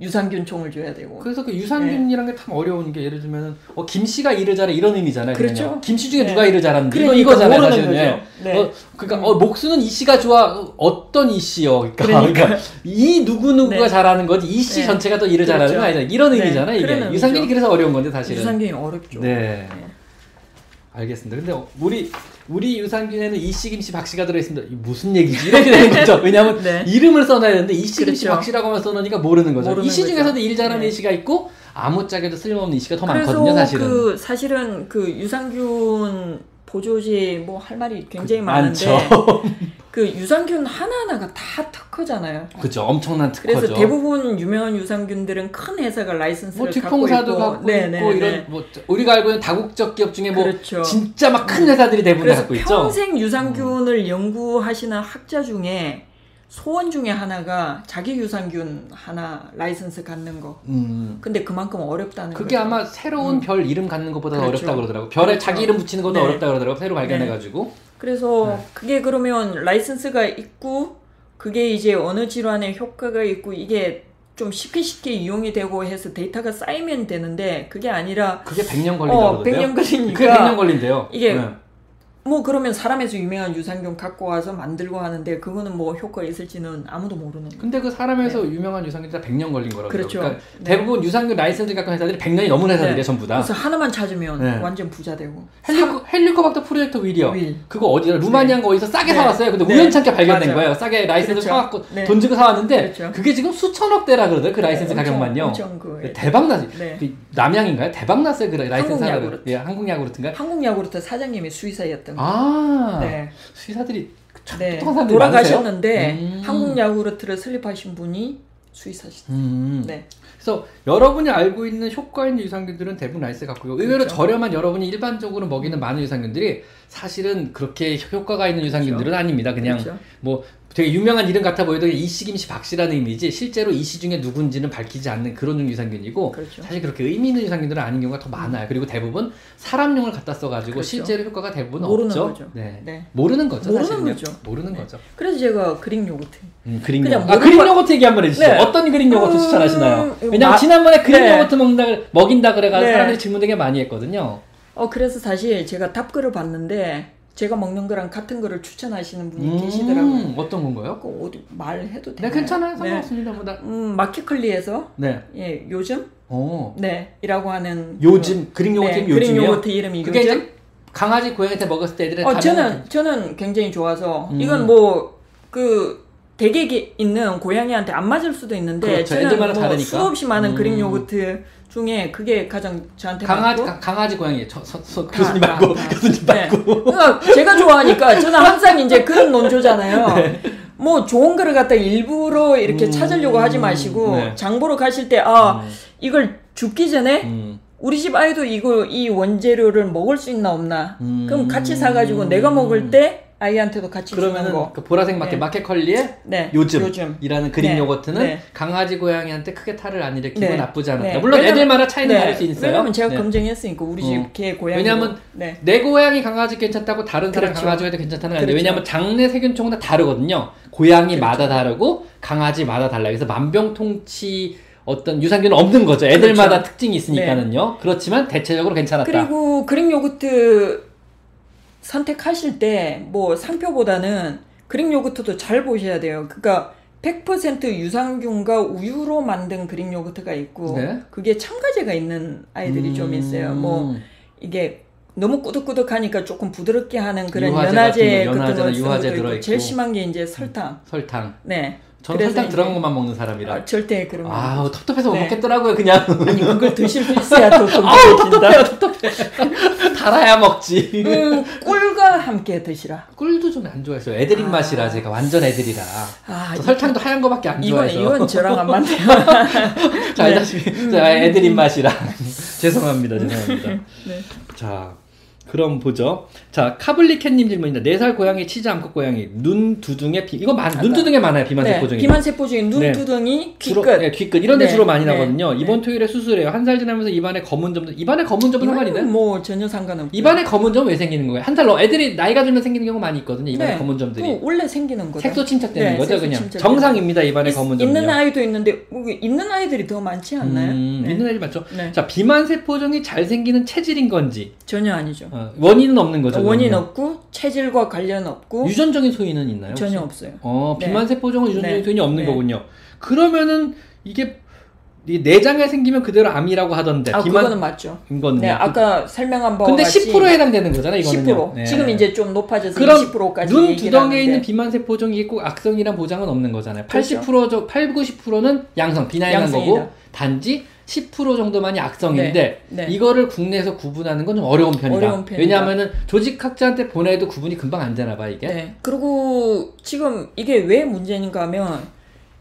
유산균 총을 줘야 되고 그래서 그 유산균이란 게 참 어려운 게 예를 들면 어, 김 씨가 일을 잘해 이런 의미잖아요. 그렇죠. 그냥. 김씨 중에 네. 누가 일을 잘하는데 이거 그러니까 이거잖아요. 모르는 사실은. 예. 거죠. 네. 어, 그러니까 어, 목수는 이 씨가 좋아 어떤 이 씨요. 그러니까, 그러니까. [LAUGHS] 그러니까 이 누구 누구가 네. 잘하는 거지 이씨 네. 전체가 더 일을 잘하는 그렇죠. 거 아니잖아요. 이런 네. 의미잖아요. 이게 유산균이. 그래서 어려운 건데 사실은. 유산균이 어렵죠 네. 네. 알겠습니다. 근데 어, 우리 우리 유산균에는 이씨 김씨 박씨가 들어있습니다. 무슨 얘기지? 이렇게 되는 거죠. 왜냐하면 네. 이름을 써놔야 되는데 이씨 김씨 그렇죠. 박씨라고 하면 써놓으니까 모르는 거죠. 모르는 이씨 거죠. 중에서도 일 잘하는 네. 이씨가 있고 아무짝에도 쓸모없는 이씨가 더 많거든요. 사실은. 그 사실은 그 유산균 보조제 뭐할 말이 굉장히 그- 많은데. [LAUGHS] 그 유산균 하나하나가 다 특허잖아요. 그죠. 엄청난 특허죠. 그래서 대부분 유명한 유산균들은 큰 회사가 라이선스를 뭐 갖고 있고 갖고 네, 있고 네, 이런 네. 뭐 우리가 알고 있는 다국적 기업 중에 뭐 그렇죠. 진짜 막 큰 회사들이 대부분 갖고 있죠. 평생 유산균을 연구하시는 학자 중에 소원 중에 하나가 자기 유산균 하나 라이선스 갖는 거. 음. 근데 그만큼 어렵다는 그게 거죠. 아마 새로운 별 이름 갖는 것보다 더 음. 그렇죠. 어렵다 그러더라고. 별에 그렇죠. 자기 이름 붙이는 것도 네. 어렵다 그러더라고. 새로 발견해 가지고. 그래서 네. 그게 그러면 라이선스가 있고 그게 이제 어느 질환에 효과가 있고 이게 좀 쉽게 쉽게 이용이 되고 해서 데이터가 쌓이면 되는데 그게 아니라 그게 100년 걸린다고 어, 그러던데요. 100년 걸리니까 그게 100년 걸린대요. 이게 네. 뭐 그러면 사람에서 유명한 유산균 갖고 와서 만들고 하는데 그거는 뭐 효과가 있을지는 아무도 모르는 거예요. 근데 그 사람에서 유명한 유산균이 다 100년 걸린 거라고. 네. 그렇죠. 그러니까 네. 대부분 유산균 라이센스 갖고 있는 회사들이 100년이 넘은 회사들이에요, 네. 전부 다. 그래서 하나만 찾으면 네. 완전 부자 되고. 헬리코, 헬리코박터 프로젝트 윌이요. 윌. 그거 어디야? 루마니아인가 어디서 싸게 네. 사왔어요. 근데 네. 우연찮게 발견된 맞아요. 거예요. 싸게 라이센스 그렇죠. 사왔고 네. 돈 주고 사왔는데 그렇죠. 그게 지금 수천억 대라 그러더라고요. 그 라이센스 네, 가격만요. 엄청 그 대박 나지. 네. 그 남양인가요? 대박 났어요. 그 라이센스 한국. 야구르트. 예, 한국 야구르트인가요? 한국 야구르트 사장님이 수의사였던 거. 아. 네. 수의사들이 참 네. 돌아가셨는데 음. 한국 야구르트를 설립하신 분이 수의사시죠. 음. 네. 그래서 여러분이 알고 있는 효과 있는 유산균들은 대부분 라이센스 갖고요. 의외로 그렇죠. 저렴한 여러분이 일반적으로 먹이는 많은 유산균들이 사실은 그렇게 효과가 있는 유산균들은 아닙니다. 그냥 그렇죠. 뭐 되게 유명한 이름 같아 보여도 이씨 김씨 박씨라는 의미지 실제로 이씨 중에 누군지는 밝히지 않는 그런 종 유산균이고 그렇죠. 사실 그렇게 의미 있는 유산균들은 아닌 경우가 더 많아요. 그리고 대부분 사람용을 갖다 써가지고 그렇죠. 실제로 효과가 대부분 모르는 없죠. 거죠. 네. 네. 모르는 거죠. 모르는 사실은요. 거죠. 모르는 네. 거죠. 그래서 제가 Greek yogurt. 음, Greek yogurt. 아, Greek 거- 요거트 얘기 한번 해주시죠. 네. 어떤 Greek yogurt 음, 추천하시나요? 왜냐면 마- 지난번에 Greek 네. 요거트 먹는다, 먹인다 그래가지고 네. 사람들이 질문 되게 많이 했거든요. 어 그래서 사실 제가 답글을 봤는데 제가 먹는 거랑 같은 거를 추천하시는 분이 음, 계시더라고요. 어떤 건가요? 그 어디 말해도 네, 되나요? 괜찮아요. 네. 상관없습니다. 뭐 다. 음, 마켓컬리에서 네. 예, 요즘 어. 네, 이라고 하는 요즘 Greek yogurt 네, 요즘이요? 요거트 이름이 그게 요즘. 강아지 고양이한테 먹었을 때 애들은 어, 저는 저는 굉장히 좋아서 음. 이건 뭐그 댁에 게- 있는 고양이한테 안 맞을 수도 있는데 그렇죠. 저는 뭐 다르니까. 수없이 많은 음. 그릭 요거트 중에 그게 가장 저한테 강아지 맞고 가- 강아지 고양이 저, 서, 서, 다, 교수님 다, 말고 다. 교수님 네. 말고 그러니까 제가 좋아하니까 저는 항상 이제 그런 논조잖아요. [LAUGHS] 네. 뭐 좋은 거를 갖다 일부러 이렇게 음, 찾으려고 하지 마시고 네. 장 보러 가실 때아 음, 이걸 죽기 전에 음, 우리 집 아이도 이거 이 원재료를 먹을 수 있나 없나 음. 그럼 같이 사가지고 내가 먹을 때 아이한테도 같이 주는 그러면은 거. 그 보라색 마켓 네. 마켓컬리의 네. 요즘 이라는 그릭 네. 요거트는 네. 강아지 고양이한테 크게 탈을 안 일으키고 네. 나쁘지 않았다. 네. 물론 왜냐면- 애들마다 차이는 네. 다를 수 있어요. 왜냐면 제가 네. 검증했으니까 우리 어. 집개 고양이. 왜냐면 네. 내 고양이 강아지 괜찮다고 다른 사람 그렇죠. 강아지가 해도 괜찮다는 거 아니에요. 그렇죠. 왜냐하면 장내 세균총은 다 다르거든요. 고양이마다 다르고 강아지마다 달라요. 그래서 만병통치 어떤 유산균은 없는 거죠. 애들마다 그렇죠. 특징이 있으니까는요. 그렇지만 대체적으로 괜찮았다. 그리고 그릭 요거트 선택하실 때 뭐 상표보다는 그릭 요거트도 잘 보셔야 돼요. 그러니까 100% 유산균과 우유로 만든 그릭 요거트가 있고 네. 그게 첨가제가 있는 아이들이 좀 있어요. 뭐 음. 이게 너무 꾸덕꾸덕하니까 조금 부드럽게 하는 그런 유화제 연화제 같은 거, 연화제나 유화제 것도 있고 들어 있고. 제일 심한 게 이제 설탕. 설탕. 네. 저는 설탕 들어간 것만 먹는 사람이라. 아, 절대 그런 거. 아우 텁텁해서 못 네. 먹겠더라고요 그냥. 아니 그걸 드실 수 [LAUGHS] 있어야 또 아우. 텁텁해요 텁텁해. [LAUGHS] 달아야 먹지. 음, 꿀과 함께 드시라. 꿀도 좀 안 좋아했어요. 애들 입맛이라 아. 제가 완전 애들이라. 아, 저 설탕도 하얀 거밖에 안 이건 좋아해서. 이건 저랑 안 맞네요. [LAUGHS] 자, 알다시피 자, 애들 입맛이라 죄송합니다, 죄송합니다. 네. 자, 그럼 보죠. 자, 카블리캣님 질문입니다. 4살 고양이 치즈 암컷 고양이 눈 두둥에 비 이거 많, 눈 두둥에 많아요 비만 세포 중에. 비만 세포 중에 눈 네. 주로, 귀끝. 네, 귀끝 이런 데 네, 주로 많이 네, 나거든요. 네. 이번 토요일에 수술해요. 한 살 지나면서 입안에 검은 점도 입안에 검은 점은 상관이 네뭐 전혀 상관없고. 입안에 검은 점 왜 생기는 거예요? 한 살 넘 애들이 나이가 들면 생기는 경우 많이 있거든요. 입안에 검은 점들이. 뭐 원래 생기는 거죠. 색소 침착되는 네, 거죠, 그냥. 침착되는 정상입니다, 입안에 있- 검은 점은요. 있는 아이도 있는데 뭐 있는 아이들이 더 많지 않나요? 음, 네. 있는 애들 맞죠? 네. 자, 비만 세포종이 잘 생기는 체질인 건지 전혀 아니죠. 어, 원인은 없는 거죠. 원인 그러면. 없고 체질과 관련 없고 유전적인 소인은 있나요? 혹시? 전혀 없어요. 어, 네. 비만 세포종은 유전적인 네. 소인이 없는 네. 거군요. 그러면은 이게 이 내장에 생기면 그대로 암이라고 하던데 아 비만 그거는 맞죠. 이거는요. 네, 아까 설명한 바와 근데 같이 10%에 해당되는 거잖아요, 이거는요. 10%. 네. 지금 이제 좀 높아져서 그럼 20%까지 눈 두덩이에 있는 비만 세포종이 꼭 악성이란 보장은 없는 거잖아요. 그렇죠. 80% 저, 8, 90%는 양성, 비나이한 양성이다. 거고 단지 10% 정도만이 악성인데 네, 네. 이거를 국내에서 구분하는 건 좀 어려운 편이다. 어려운 편이다. 왜냐하면은 조직학자한테 보내도 구분이 금방 안 되나 봐 이게. 네. 그리고 지금 이게 왜 문제인가 하면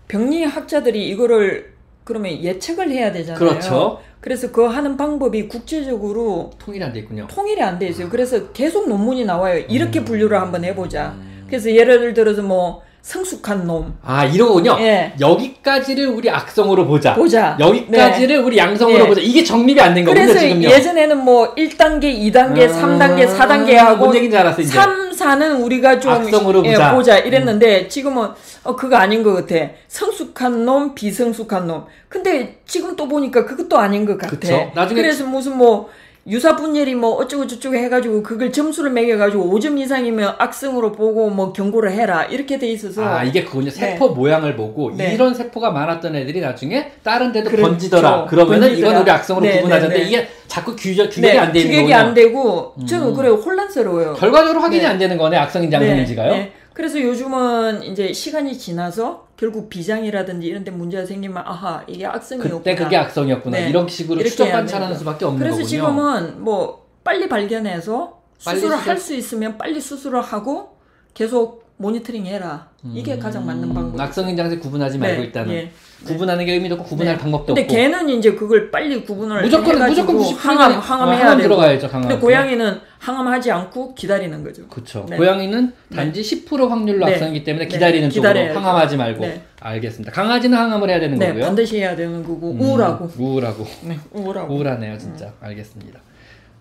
병리학자들이 이거를 그러면 예측을 해야 되잖아요. 그렇죠. 그래서 그 하는 방법이 국제적으로 통일이 안 돼 있군요. 통일이 안 돼 있어요. 그래서 계속 논문이 나와요. 이렇게 음. 분류를 한번 해보자. 그래서 예를 들어서 뭐 성숙한 놈, 아 이러군요. 예, 여기까지를 우리 악성으로 보자. 보자. 여기까지를 우리 양성으로 네. 보자. 이게 정립이 안 된 거군요 그래서 지금요. 예전에는 뭐 1단계, 2단계, 아, 3단계, 4단계 하고 뭔 얘기인지 알았어 이제. 3, 4는 우리가 좀 악성으로 예, 보자. 음. 이랬는데 지금은 어, 그거 아닌 것 같아. 성숙한 놈, 비성숙한 놈. 근데 지금 또 보니까 그것도 아닌 것 같아. 그쵸. 나중에 그래서 무슨 뭐 유사 분열이 뭐 어쩌고 저쩌고 해가지고 그걸 점수를 매겨가지고 5점 이상이면 악성으로 보고 뭐 경고를 해라 이렇게 돼 있어서 아 이게 그군요. 세포 모양을 보고 네. 이런 세포가 많았던 애들이 나중에 다른 데도 그렇죠. 번지더라. 그러면은 번지더라. 이건 우리 악성으로 네, 네, 네. 이게 자꾸 규정 규격이 안돼 있는 규격이. 안 되고 저는 음. 그래 혼란스러워요. 결과적으로 확인이 네. 안 되는 거네. 악성인지 양성인지가요. 그래서 요즘은 이제 시간이 지나서 결국 비장이라든지 이런 데 문제가 생기면 아하 이게 악성이었구나. 그때 그게 악성이었구나. 네. 이런 식으로 추적 관찰하는 수밖에 없는 그래서 거군요. 지금은 뭐 빨리 발견해서 빨리 수술을 수술- 할수 있으면 빨리 수술을 하고 계속 모니터링 해라. 이게 가장 맞는 방법. 음, 악성인 장세 구분하지 말고 네, 일단은 예. 구분하는 게 의미도 없고 구분할 네. 방법도 근데 없고. 걔는 이제 그걸 빨리 구분을 무조건 무조건 90% 항암 항암 해야 항암 되고. 들어가야죠. 항암. 근데 고양이는 항암하지 않고 기다리는 거죠. 그렇죠. 네. 고양이는 단지 10% 확률로 네. 악성이기 때문에 네. 기다리는 쪽으로 기다려야죠. 항암하지 말고. 네. 알겠습니다. 강아지는 항암을 해야 되는 네, 거고요. 반드시 해야 되는 거고 음, 우울하고. 우울하고. 네, 우울하고. 우울하네요, 진짜. 알겠습니다.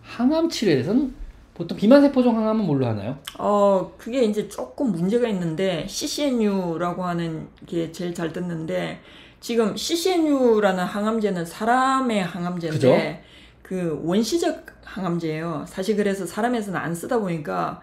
항암 치료에서는 보통 비만 세포 종 항암은 뭘로 하나요? 어, 그게 이제 조금 문제가 있는데, CCNU라고 하는 게 제일 잘 듣는데, 지금 CCNU라는 항암제는 사람의 항암제인데, 그죠? 그 원시적 항암제예요. 사실 그래서 사람에서는 안 쓰다 보니까,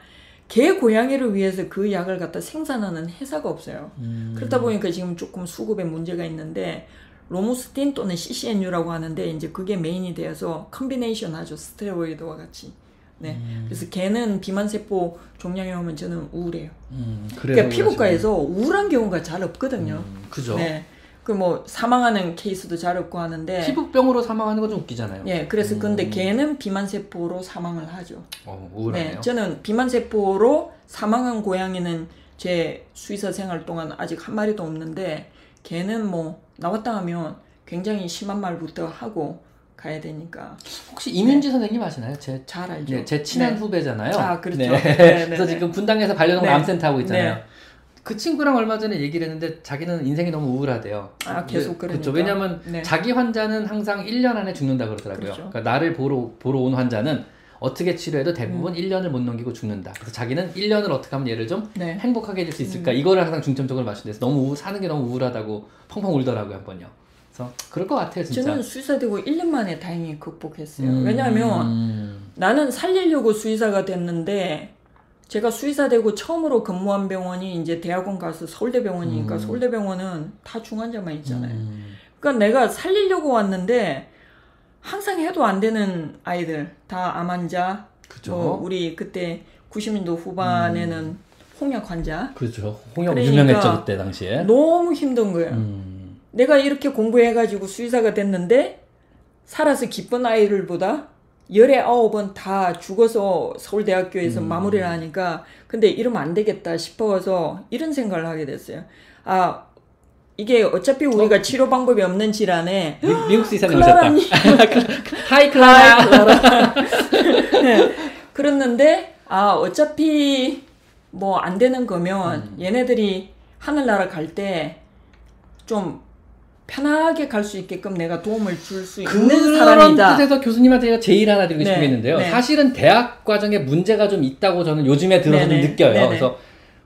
개 고양이를 위해서 그 약을 갖다 생산하는 회사가 없어요. 음. 그러다 보니까 지금 조금 수급에 문제가 있는데, lomustine 또는 CCNU라고 하는데, 이제 그게 main이 되어서 combination 하죠. 스테로이드와 같이. 네. 그래서 개는 비만세포 종양이 오면 저는 우울해요. 음, 그러니까 피부과에서 우울한 경우가 잘 없거든요. 음, 그죠. 네. 그 뭐 사망하는 케이스도 잘 없고 하는데 피부병으로 사망하는 건 좀 웃기잖아요. 예, 그래서 음. 근데 개는 비만세포로 사망을 하죠. 어, 우울하네요. 네, 저는 비만세포로 사망한 고양이는 제 수의사 생활 동안 아직 한 마리도 없는데 걔는 뭐 나왔다 하면 굉장히 심한 말부터 하고 가야 되니까 혹시 이민지 선생님 아시나요? 제, 잘 알죠. 네, 제 친한 네. 후배잖아요. 아, 그렇죠. 네. 네, 네, 그래서 네. 지금 분당에서 반려동물 네. 암센터 하고 있잖아요. 네. 그 친구랑 얼마 전에 얘기를 했는데 자기는 인생이 너무 우울하대요. 아, 계속 그러니까. 그렇죠. 왜냐면 네. 자기 환자는 항상 1년 안에 죽는다 그러더라고요. 그렇죠. 그러니까 나를 보러 보러 온 환자는 어떻게 치료해도 대부분 음. 1년을 못 넘기고 죽는다. 그래서 자기는 1년을 어떻게 하면 얘를 좀 네. 행복하게 해줄 수 있을까? 이거를 항상 중점적으로 말씀드려서 너무 우- 사는 게 너무 우울하다고 펑펑 울더라고요 한 번요. 그래서 그럴 것 같아요 진짜. 저는 수의사되고 1년 만에 다행히 극복했어요. 음. 왜냐하면 나는 살리려고 수의사가 됐는데 제가 수의사되고 처음으로 근무한 병원이 이제 대학원 가서 서울대병원이니까 음. 서울대병원은 다 중환자만 있잖아요. 음. 그러니까 내가 살리려고 왔는데 항상 해도 안 되는 아이들 다 암 환자, 그죠. 뭐 우리 그때 90년도 후반에는 홍역 환자 그렇죠. 홍역 그러니까 유명했죠 그때 당시에. 너무 힘든 거예요. 음. 내가 이렇게 공부해가지고 수의사가 됐는데 살아서 기쁜 아이들보다 열에 아홉 번 다 죽어서 서울대학교에서 음. 마무리를 하니까 근데 이러면 안 되겠다 싶어서 이런 생각을 하게 됐어요. 아 이게 어차피 우리가 치료 방법이 없는 질환에 미, 미국 수의사님 오셨다. 하이 클라라. 클라라. 네. 그랬는데 아 어차피 뭐 안 되는 거면 음. 얘네들이 하늘나라 갈 때 좀 편하게 갈 수 있게끔 내가 도움을 줄 수 있는 사람이다. 뜻에서 교수님한테 제가 제일 하나 드리고 네, 싶겠는데요. 네. 사실은 대학 과정에 문제가 좀 있다고 저는 요즘에 들어서 좀 네네, 느껴요. 네네. 그래서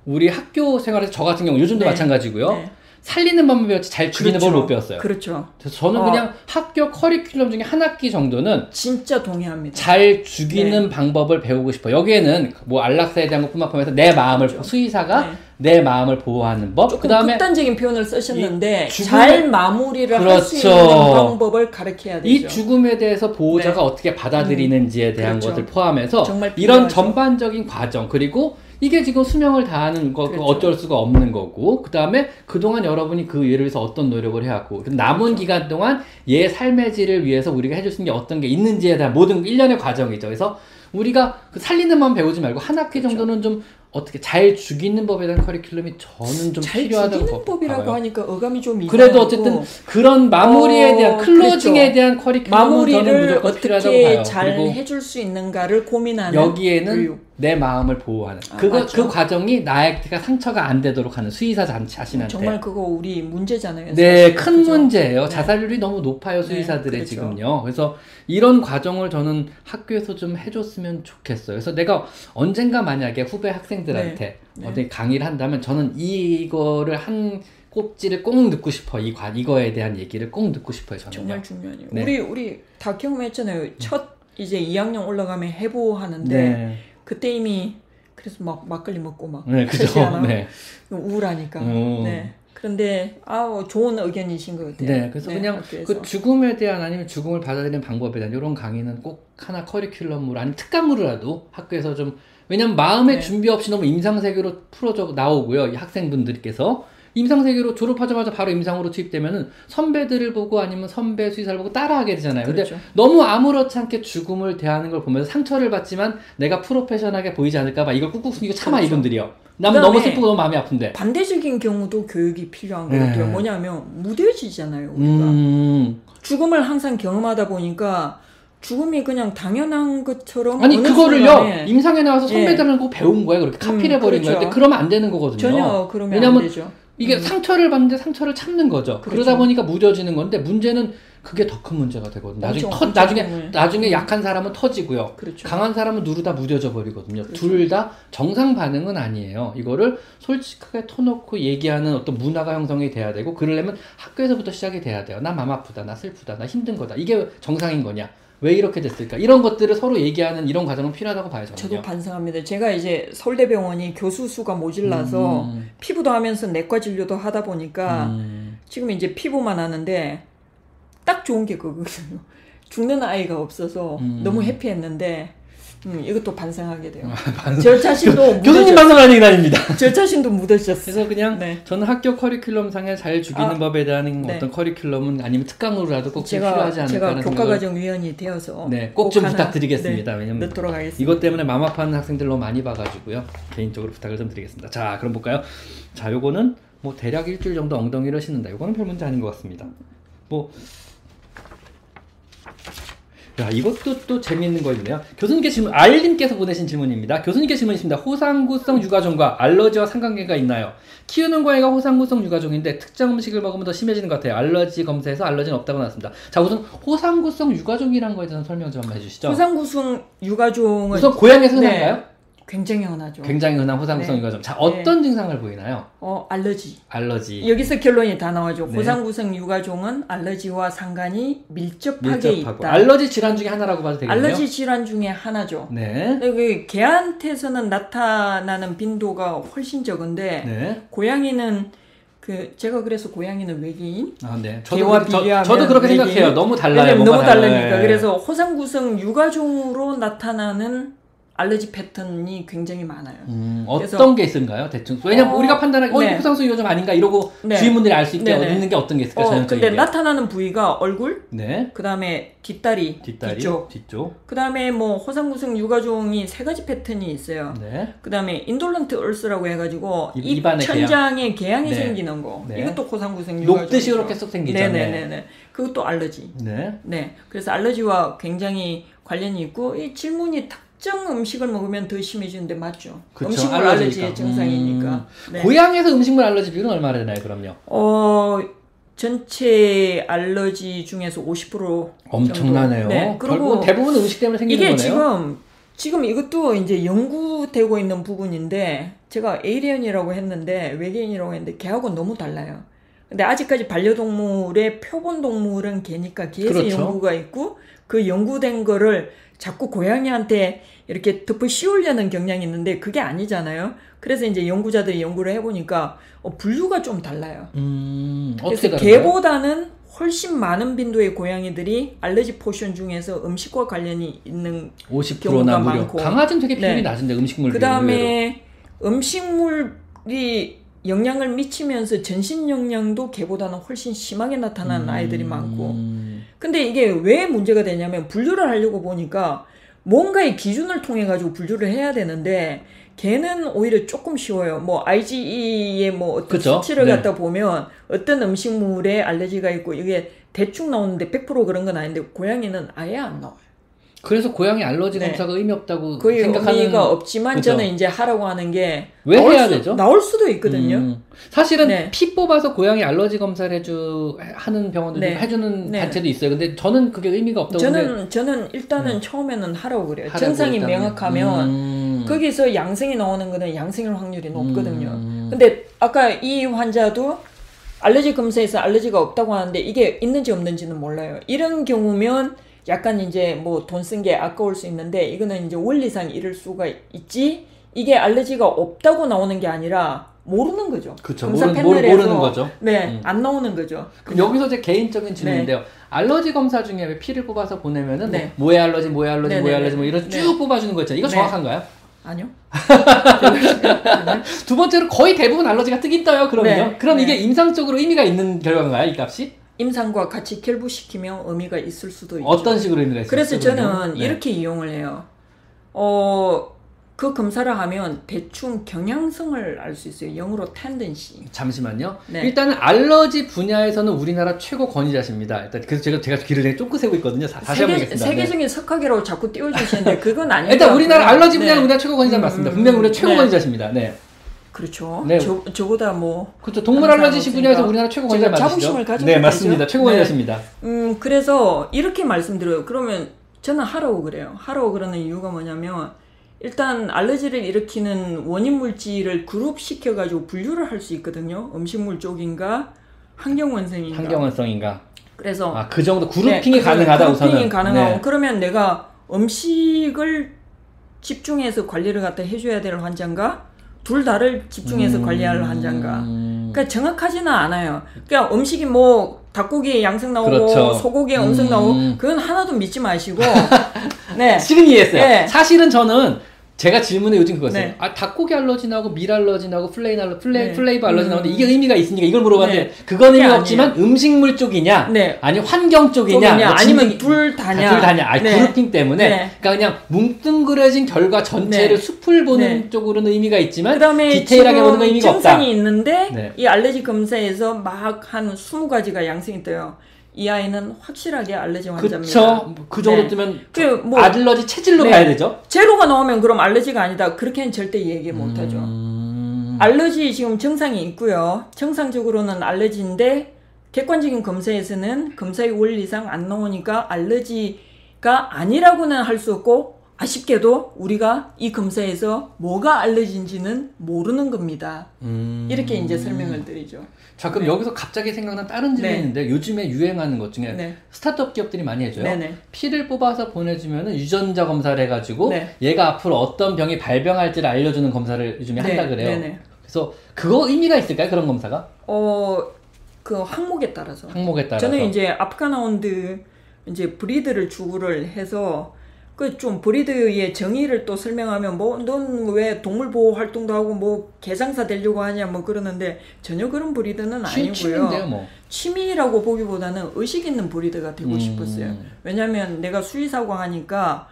우리 학교 생활에서 저 같은 경우 요즘도 네, 마찬가지고요. 네. 살리는 법만 배웠지 잘 죽이는 그렇죠. 법을 못 배웠어요. 그렇죠. 그래서 저는 어. 그냥 학교 커리큘럼 중에 한 학기 정도는 진짜 동의합니다. 잘 죽이는 네. 방법을 배우고 싶어. 여기에는 뭐 안락사에 대한 것뿐만 포함해서 내 마음을 그렇죠. 수의사가 네. 내 마음을 보호하는 법. 조금 그다음에 극단적인 표현을 쓰셨는데 이 죽음의- 잘 마무리를 그렇죠. 있는 방법을 가르쳐야 되죠. 이 죽음에 대해서 보호자가 네. 어떻게 받아들이는지에 대한 그렇죠. 것을 포함해서 이런. 전반적인 과정 그리고 이게 지금 수명을 다하는 거 그렇죠. 어쩔 수가 없는 거고 그 다음에 그동안 여러분이 그 얘를 위해서 어떤 노력을 해왔고 남은 그렇죠. 기간 동안 얘 삶의 질을 위해서 우리가 해줄 수 있는 게 어떤 게 있는지에 대한 모든 일련의 과정이죠. 그래서 우리가 그 살리는 만 배우지 말고 한 학기 그렇죠. 정도는 좀 어떻게 잘 죽이는 법에 대한 커리큘럼이 저는 좀잘 필요하다고 죽이는 법이라고 봐요. 하니까 어감이 좀 그래도 어쨌든 그런 마무리에 어, 대한 클로징에 그렇죠. 대한 커리큘럼은 저는 마무리를 어떻게. 잘 해줄 수 있는가를 고민하는 여기에는 교육. 내 마음을 보호하는 아, 그거 맞죠. 그 과정이 나에게가 상처가 안 되도록 하는 수의사 자- 자신한테 정말 그거 우리 문제잖아요. 네, 사실. 큰 그죠? 문제예요. 네. 자살률이 너무 높아요, 수의사들의 그렇죠. 지금요. 그래서 이런 과정을 저는 학교에서 좀 해줬으면 좋겠어요. 그래서 내가 언젠가 만약에 후배 학생들한테 네. 어디 강의를 한다면 저는 이거를 한 꼭지를 꼭 듣고 싶어. 이 관, 이거에 대한 얘기를 꼭 듣고 싶어요, 저는요. 정말 중요해요. 네. 우리 우리 다 경험했잖아요. 첫 이제 2학년 올라가면 해보 하는데 네. 그때 이미 그래서 막 막걸리 먹고 막 네, 그죠. [LAUGHS] 네. 우울하니까. 음. 네. 그런데 아우 좋은 의견이신 것 같아요. 네, 그래서 그냥 학교에서. 그 죽음에 대한 아니면 죽음을 받아들이는 방법에 대한 이런 강의는 꼭 하나 커리큘럼으로 아니면 특강으로라도 학교에서 좀 왜냐면 마음의 네. 준비 없이 너무 임상세계로 풀어져 나오고요 이 학생분들께서 임상 세계로 졸업하자마자 바로 임상으로 투입되면은 선배들을 보고 아니면 선배 수의사를 보고 따라하게 되잖아요. 근데 그렇죠. 너무 아무렇지 않게 죽음을 대하는 걸 보면서 상처를 받지만 내가 프로페셔널하게 보이지 않을까봐 이걸 꾹꾹 숨기고 참아 그렇죠. 이분들이요. 난 너무 슬프고 너무 마음이 아픈데. 반대적인 경우도 교육이 필요한 것 네. 같아요. 뭐냐면 무뎌지잖아요. 우리가 음. 죽음을 항상 경험하다 보니까 죽음이 그냥 당연한 것처럼 아니 그거를요 순간에 임상에 나와서 예. 선배들은 꼭 배운 거예요. 그렇게 카피를 음, 해버린 그렇죠. 거예요. 그러면 안 되는 거거든요. 전혀 그러면 왜냐면 안 되죠. 이게 음. 상처를 받는데 상처를 참는 거죠. 그렇죠. 그러다 보니까 무뎌지는 건데 문제는 그게 더 큰 문제가 되거든요. 나중에 엄청, 터, 나중에 큰 나중에 약한 사람은 터지고요. 그렇죠. 강한 사람은 누르다 무뎌져 버리거든요. 그렇죠. 둘다 정상 반응은 아니에요. 이거를 솔직하게 터놓고 얘기하는 어떤 문화가 형성이 돼야 되고 그러려면 학교에서부터 시작이 돼야 돼요. 나 마음 아프다, 나 슬프다, 나 힘든 거다. 이게 정상인 거냐? 왜 이렇게 됐을까? 이런 것들을 서로 얘기하는 이런 과정은 필요하다고 봐요. 저는요. 저도 반성합니다. 제가 이제 서울대병원이 교수 수가 모질라서 음, 피부도 하면서 내과 진료도 하다 보니까 음. 지금 이제 피부만 하는데 딱 좋은 게 그거거든요. [LAUGHS] 죽는 아이가 없어서 음. 너무 해피했는데 음, 이것도 반성하게 돼요. 반성. 저 자신도 교수님 방송하는 인간입니다. 저 자신도 묻어졌어. 그래서 그냥 네. 저는 학교 커리큘럼 상에 잘 죽이는 아, 법에 대한 네. 어떤 커리큘럼은 아니면 특강으로라도 꼭 제가 필요하지 않을까 제가 교과과정위원이 되어서 네, 꼭좀 하나, 부탁드리겠습니다. 네, 왜냐면. 이것 때문에 아파하는 학생들 너무 많이 봐가지고요. 개인적으로 부탁을 좀 드리겠습니다. 자, 그럼 볼까요? 자, 요거는 뭐 대략 일주일 정도 엉덩이를 씻는다. 요거는 별 문제 아닌 것 같습니다. 뭐, 야, 이것도 또 재미있는 거 있네요. 교수님께 질문, 알님께서 보내신 질문입니다. 교수님께 질문 있습니다. 호상구성 유가종과 알러지와 상관계가 있나요? 키우는 고양이가 호상구성 유가종인데 특정 음식을 먹으면 더 심해지는 것 같아요. 알러지 검사에서 알러지는 없다고 나왔습니다. 자, 우선 호상구성 유가종이란 거에 대해서 설명 좀 한번 해주시죠. 후상구승 유가종은 우선 고양이에서 네. 흔한가요? 굉장히 흔하죠. 굉장히 흔한 호상구성 네. 유가종. 자, 어떤 증상을 보이나요? 어 알러지. 알러지. 여기서 결론이 다 나와죠. 네. 호상구성 유가종은 알러지와 상관이 밀접하게 밀접하고. 있다. 알러지 질환 중에 하나라고 봐도 되겠네요. 알러지 질환 중에 하나죠. 네. 근데 그 개한테서는 나타나는 빈도가 훨씬 적은데 네. 고양이는 그 제가 그래서 고양이는 외계인 아, 네. 개와 저, 비교하면 저 도 그렇게 외계인? 생각해요. 너무 달라요. 너무 다르니까 달라요. 그래서 호산구성 육아종으로 나타나는 알러지 패턴이 굉장히 많아요. 음, 어떤 게 있을까요? 대충. 왜냐면 어, 우리가 판단하기, 어, 네. 이거 호산구 육아종 아닌가? 이러고 네. 주인분들이 알 수 있게 네네. 얻는 게 어떤 게 있을까요? 어, 전형적인 근데 게. 나타나는 부위가 얼굴, 네. 그 다음에 뒷다리, 뒷다리, 뒤쪽, 뒤쪽. 그 다음에 뭐 호산구성 육아종이 세 가지 패턴이 있어요. 네. 그 다음에 indolent ulcer라고 해가지고 입- 천장에 궤양 이 네. 생기는 거. 네. 이것도 호산구성 육아종. 녹듯이 이렇게 쏙 생기죠. 네네네네. 그것도 알러지. 네. 네. 그래서 알러지와 굉장히 관련이 있고 이 질문이 특정 음식을 먹으면 더 심해지는데 맞죠? 그쵸, 음식물 알러지니까. 알러지의 증상이니까. 음. 네. 고양이에서 음식물 알러지 비율은 얼마나 되나요, 그럼요? 어 전체 알러지 중에서 50% 엄청나네요. 네. 그리고 대부분 음식 때문에 생기는 이게 거네요. 지금 지금 이것도 이제 연구되고 있는 부분인데 제가 alien이라고 했는데 외계인이라고 했는데 개하고 너무 달라요. 근데 아직까지 반려동물의 표본 동물은 개니까 개에서 그렇죠. 연구가 있고 그 연구된 거를 자꾸 고양이한테 이렇게 덮어 씌우려는 경향이 있는데 그게 아니잖아요. 그래서 이제 연구자들이 연구를 해보니까 어, 분류가 좀 달라요. 음, 그래서? 개보다는 훨씬 많은 빈도의 고양이들이 알러지 portion 중에서 음식과 관련이 있는 50%나 경우가 무려. 많고. 강아지는 되게 비율이 네. 낮은데 음식물 그. 다음에 음식물이 영향을 미치면서 전신 영향도 개보다는 훨씬 심하게 나타나는 아이들이 많고 음. 근데 이게 왜 문제가 되냐면 분류를 하려고 보니까 뭔가의 기준을 통해 가지고 분류를 해야 되는데 걔는 오히려 조금 쉬워요. 뭐 IgE의 뭐 어떤 그쵸? 수치를 네. 갖다 보면 어떤 음식물에 알레르기가 있고 이게 대충 나오는데 100% 그런 건 아닌데 고양이는 아예 안 나와요. 그래서 고양이 알러지 네. 검사가 의미 없다고 거의 생각하는 의미가 없지만 그죠? 저는 이제 하라고 하는 게 왜 해야 수- 되죠? 나올 수도 있거든요. 음. 사실은 네. 피 뽑아서 고양이 알러지 검사를 해주 하는 병원도 네. 해주는 네. 단체도 있어요. 근데 저는 그게 의미가 없다고 저는 근데 저는 일단은 처음에는 하라고 그래요. 하라고 증상이 일단은. 명확하면 음. 거기서 양성이 나오는 거는 양성일 확률이 높거든요. 음. 근데 아까 이 환자도 알레르기 검사에서 알레르기가 없다고 하는데 이게 있는지 없는지는 몰라요. 이런 경우면 약간 이제 뭐 돈 쓴 게 아까울 수 있는데 이거는 이제 원리상 이럴 수가 있지. 이게 알레르기가 없다고 나오는 게 아니라 모르는 거죠. 검사 모르- 모르 는 거죠. 네, 음. 안 나오는 거죠. 그럼 여기서 제 개인적인 질문인데요. 알러지 검사 중에 왜 피를 뽑아서 보내면은 네. 뭐 뭐에 알러지, 뭐에 알러지, 네, 뭐에 네, 알러지 뭐 네. 이런 네. 쭉 뽑아주는 거 있잖아요. 이거 네. 정확한가요? 아니요. [LAUGHS] 두 번째로 거의 대부분 알러지가 뜨긴 떠요. 그러면요. 네. 그럼 네. 이게 임상적으로 의미가 있는 결과인가요, 이 값이? 임상과 같이 결부시키면 의미가 있을 수도 있죠. 어떤 식으로 있어요? 그래서 저는 이렇게 이용을 해요. 어, 그 검사를 하면 대충 경향성을 알 수 있어요. 영어로 tendency. 잠시만요. 네. 일단은 알러지 분야에서는 우리나라 최고 권위자십니다. 일단 그래서 제가 제가 귀를 되게 쫑긋 세고 있거든요. 자, 다시 한번 세계, 보겠습니다. 네. 세계적인 석학이라고 자꾸 띄워주시는데 그건 아니에요. [LAUGHS] 일단 우리나라 알러지 분야는 네. 우리나라 최고 권위자 음, 맞습니다. 음, 분명히 우리나라 최고 네. 권위자십니다. 네. 그렇죠. 네. 저, 저보다 뭐, 그렇죠. 동물 하는 알러지 사람은 분야에서 우리나라 최고 권위자 맞으시죠? 자부심을 가져도 네? 맞습니다. 최고 네. 권위자십니다. 음, 그래서 이렇게 말씀드려요. 그러면 저는 하라고 그래요. 하라고 그러는 이유가 뭐냐면, 일단 알러지를 일으키는 원인 물질을 그룹시켜 가지고 분류를 할 수 있거든요. 음식물 쪽인가, 환경원성인가. 환경원성인가? 그래서 아, 그 정도 그룹핑이 네, 가능하다 그룹핑이 우선은. 가능하고 네. 그러면 내가 음식을 집중해서 관리를 갖다 해줘야 될 환자인가 둘 다를 집중해서 관리할 환자인가 음. 그러니까 정확하지는 않아요 그러니까 음식이 뭐 닭고기에 양성 나오고 그렇죠. 소고기에 음성 음. 나오고 그건 하나도 믿지 마시고 [LAUGHS] 네 지금 이해했어요. 네. 사실은 저는 제가 질문에 요즘 그거였어요. 네. 아 닭고기 알러지 나고 밀 알러지 나고 plain 알러 플레 네. flavor 알러지 음. 나오는데 이게 의미가 있으니까 이걸 물어봤는데 네. 그건 그게 없지만 음식물 쪽이냐, 네. 아니 환경 쪽이냐, 뭐 아니면 둘 다냐. 아, 둘 다냐. 아, 네. 그룹핑 때문에 네. 그러니까 그냥 뭉뚱그려진 결과 전체를 네. 숲을 보는 네. 쪽으로는 의미가 있지만 그다음에 디테일하게 보는 건 의미가 없다. 증상이 있는데 네. 이 알레르기 검사에서 막 한 20가지가 양성이 떠요. 이 아이는 확실하게 알레르기 환자입니다. 그쵸. 그 정도 네. 뜨면 그 뭐- 알러지 체질로 네. 가야 되죠. 제로가 나오면 그럼 알레르기가 아니다. 그렇게는 절대 얘기 못 하죠. 음. 알러지 지금 증상이 있고요. 정상적으로는 알러지인데 객관적인 검사에서는 검사의 원리상 안 나오니까 알러지가 아니라고는 할 수 없고 아쉽게도 우리가 이 검사에서 뭐가 알러지인지는 모르는 겁니다. 음. 이렇게 이제 설명을 드리죠. 자 그럼 여기서 갑자기 생각난 다른 질문이 네. 있는데 요즘에 유행하는 것 중에 네. 스타트업 기업들이 많이 해줘요. 피를 뽑아서 보내주면 유전자 검사를 해가지고 네. 얘가 앞으로 어떤 병이 발병할지를 알려주는 검사를 요즘에 네, 한다 그래요. 그래서 그거 의미가 있을까요? 그런 검사가 어, 그 항목에 따라서. 항목에 따라서. 저는 이제 아프간하운드 이제 breed를 주구를 해서 그 좀 breeder의 정의를 또 설명하면 뭐 넌 왜 동물 보호 활동도 하고 뭐 개장사 되려고 하냐 뭐 그러는데 전혀 그런 breeder는 취- 아니고요. 취미인데요, 뭐. 취미라고 보기보다는 의식 있는 breeder가 되고 음. 싶었어요. 왜냐면 내가 수의사고 하니까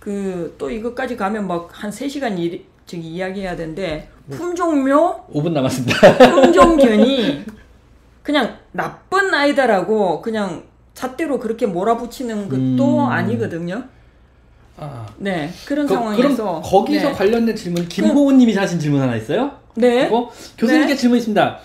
그 또 이것까지 가면 막 한 3시간 일, 저기 이야기해야 되는데 품종묘 5분 남았습니다. 품종견이 [LAUGHS] 그냥 나쁜 아이다라고 그냥 잣대로 그렇게 몰아붙이는 것도 음. 아니거든요. 아. 네 그런 그, 상황에서 그럼 거기서 네. 관련된 질문 김보은님이 하신 질문 하나 있어요? 네. 그리고 교수님께 질문 있습니다.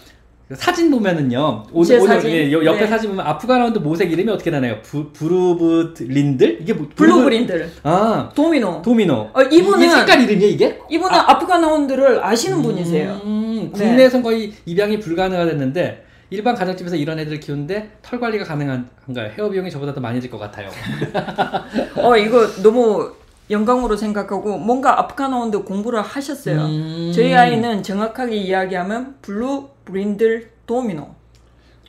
그 사진 보면은요. 오늘 제 오늘 사진? 예, 여- 옆에 네. 사진 보면 아프간하운드 모색 이름이 어떻게 되나요? 부, blue brindle 이게 뭐, blue brindle 아 도미노 도미노. 어, 이분은- 이게 색깔 이름이에요 이게? 이분은 아프간하운드를 아시는 분이세요. 음, 네. 국내에선 거의 입양이 불가능하됐는데 일반 가정집에서 이런 애들을 키우는데 털 관리가 가능한가요? 헤어 비용이 저보다 더 많이 들 것 같아요. [LAUGHS] 어 이거 너무 영광으로 생각하고 뭔가 아프간하운드 공부를 하셨어요. 음. 저희 아이는 정확하게 이야기하면 blue brindle domino.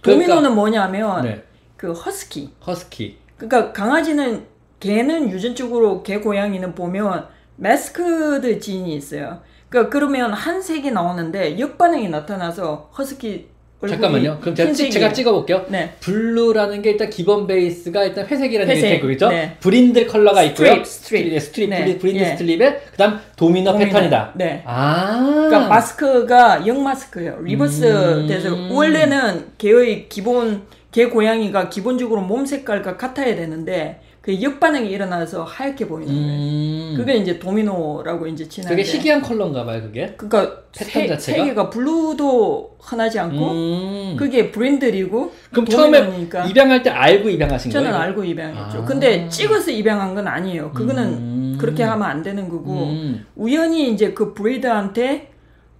그러니까- domino는 뭐냐면 네, 그 허스키. 허스키. 그러니까 강아지는 개는 유전적으로 개 고양이는 보면 masked gene이 있어요. 그러니까 그러면 한 색이 나오는데 역반응이 나타나서 허스키 잠깐만요. 그럼 제가, 찍- 흰색이에요. 제가 찍어볼게요. 네. blue라는 게 일단 기본 베이스가 일단 회색이라는 회색, 있고 그죠? 네. brindle 컬러가 있고요. strip, strip. 네, 스트립, 네, brin- brindle 예. strip에 그다음 domino, domino. 패턴이다. 네. 아. 그러니까 마스크가 역 마스크예요. reverse 음. 돼서 원래는 개의 기본 개 고양이가 기본적으로 몸 색깔과 같아야 되는데 그 역반응이 일어나서 하얗게 보이는 거예요. 음. 그게 이제 domino라고 이제 지나는데 그게 희귀한 컬러인가 봐요, 그게. 그러니까 패턴 세, 자체가? 세 개가 blue도 흔하지 않고 음. 그게 brindle이고 그럼 처음에 domino니까 입양할 때 알고 입양하신 저는 거예요? 알고 입양했죠. 아. 근데 찍어서 입양한 건 아니에요. 그거는 음. 그렇게 하면 안 되는 거고 음. 우연히 이제 그 breeder한테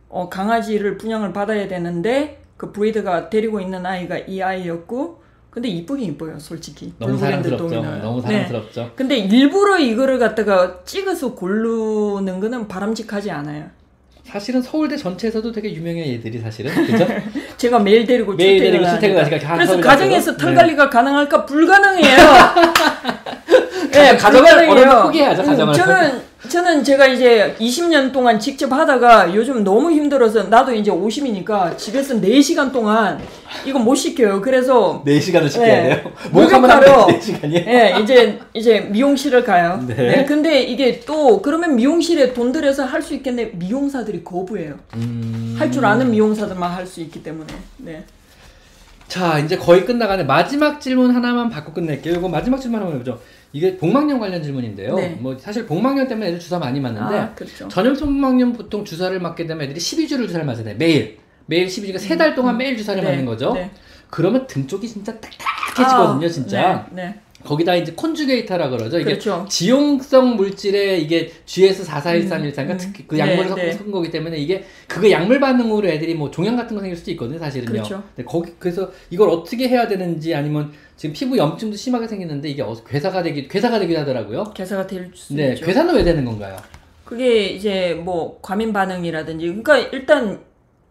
어, 강아지를 분양을 받아야 되는데 그 breeder가 데리고 있는 아이가 이 아이였고 근데 이쁘긴 이뻐요 솔직히 너무 사랑스럽죠. 도미노요. 너무 네. 사랑스럽죠. 근데 일부러 이거를 갖다가 찍어서 고르는 거는 바람직하지 않아요 사실은 서울대 전체에서도 되게 유명해 얘들이 사실은 그죠? [LAUGHS] 제가 매일 데리고 매일 데리고 출퇴근 하니까 하니까. 가- 그래서 가정에서? 털 네. 관리가 가능할까 불가능해요 [LAUGHS] 네, 가정을 포기해야죠, 음, 가정을. 저는 저는 제가 이제 20년 동안 직접 하다가 요즘 너무 힘들어서 나도 이제 50이니까 집에서 4시간 동안 이거 못 시켜요. 그래서 4시간을 시켜야 네. 돼요? 목욕하러 4시간이에요? 예, 이제 이제 미용실을 가요. 네. 네. 근데 이게 또 그러면 미용실에 돈 들여서 할 수 있겠네. 미용사들이 거부해요. 음... 할줄 아는 미용사들만 할 수 있기 때문에. 네. 자 이제 거의 끝나가네. 마지막 질문 하나만 받고 끝낼게요. 이거 마지막 질문 한번 해보죠. 이게 복막염 관련 질문인데요. 네. 뭐 사실 복막염 때문에 애들 주사 많이 맞는데 아, 그렇죠. 전염성 복막염 보통 주사를 맞게 되면 애들이 12주를 주사를 맞아야 돼. 매일. 매일 12주가 세달 동안 매일 주사를 네, 맞는 거죠. 네. 그러면 등 쪽이 진짜 딱딱해지거든요 아, 진짜. 네. 네. 거기다 이제 콘주게이터라 그러죠 이게 그렇죠. 지용성 물질에 이게 GS 441313인가 음, 특히 그 네, 약물을 섞은, 네. 섞은 거기 때문에 이게 그거 약물 반응으로 애들이 뭐 종양 같은 거 생길 수도 있거든요 사실은요. 그렇죠. 근데 거기 그래서 이걸 어떻게 해야 되는지 아니면 지금 피부 염증도 심하게 생기는데 이게 어- 괴사가 되기 괴사가 되기도 하더라고요. 개사가 될 수 네, 있죠. 괴사는 왜 되는 건가요? 그게 이제 뭐 과민 반응이라든지 그러니까 일단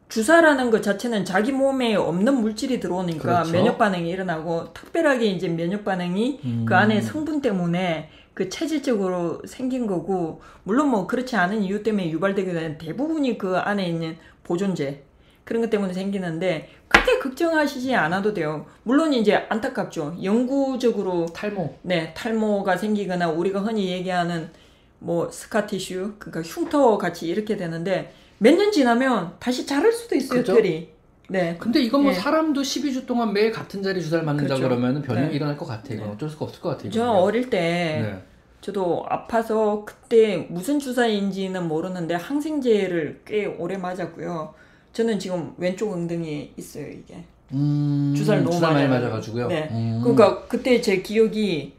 주사라는 것 자체는 자기 몸에 없는 물질이 들어오니까 그렇죠. 면역 반응이 일어나고 특별하게 이제 면역 반응이 음. 그 안에 성분 때문에 그 체질적으로 생긴 거고 물론 뭐 그렇지 않은 이유 때문에 유발되게 되는 대부분이 그 안에 있는 보존제 그런 것 때문에 생기는데 크게 걱정하시지 않아도 돼요. 물론 이제 안타깝죠. 영구적으로 탈모. 네, 탈모가 생기거나 우리가 흔히 얘기하는 뭐 스카티슈, 그러니까 흉터 같이 이렇게 되는데 몇 년 지나면 다시 자랄 수도 있어요, 그죠? 털이. 네. 근데 이건 뭐 네. 사람도 12주 동안 매일 같은 자리 주사를 맞는다 그렇죠. 그러면 변형이 네. 일어날 것 같아. 이건 네. 어쩔 수가 없을 것 같아요. 이거는요. 어릴 때 네. 저도 아파서 그때 무슨 주사인지는 모르는데 항생제를 꽤 오래 맞았고요. 저는 지금 왼쪽 엉덩이에 있어요, 이게. 음, 주사를 너무 주사 많이 맞아가지고. 맞아가지고요. 네. 음. 그러니까 그때 제 기억이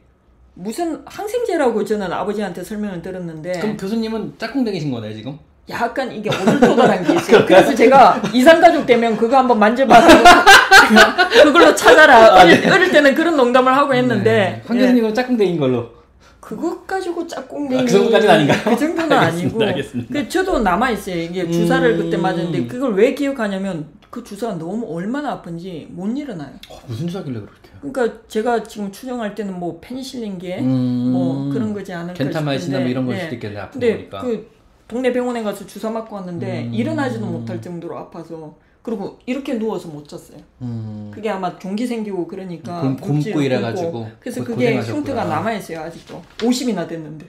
무슨 항생제라고 저는 아버지한테 설명을 들었는데 그럼 교수님은 짝꿍댕이신 거네요 지금? 약간 이게 오돌토돌한 게 있어요. [LAUGHS] 그래서 제가 이상가족 되면 그거 한번 만져봐라. 제가 [LAUGHS] 그걸로 찾아라. 아, 어릴, 어릴 때는 그런 농담을 하고 했는데 네. 황 예, 교수님은 짝꿍댕인 걸로. 그것 가지고 짝꿍댕이 아, 그 정도까지는 아닌가요? 그 정도는 알겠습니다, [LAUGHS] 아니고 알겠습니다. 그 저도 남아 있어요. 이게 주사를 음. 그때 맞았는데 그걸 왜 기억하냐면 그 주사가 너무 얼마나 아픈지 못 일어나요. 어, 무슨 주사길래 그렇게? 그러니까 제가 지금 추정할 때는 뭐 페니실린계 음. 뭐 그런 거지 않을까 겐타마이신이나 뭐 싶은데, 이런 걸 예. 수도 있겠네 아픈 거니까. 그 동네 병원에 가서 주사 맞고 왔는데 음. 일어나지도 못할 정도로 아파서 그리고 이렇게 누워서 못 잤어요. 음. 그게 아마 종기 생기고 그러니까 곰- 굶고 이래가지고. 그래서 고- 그게 고생하셨구나. 흉터가 남아 있어요 아직도 50이나 됐는데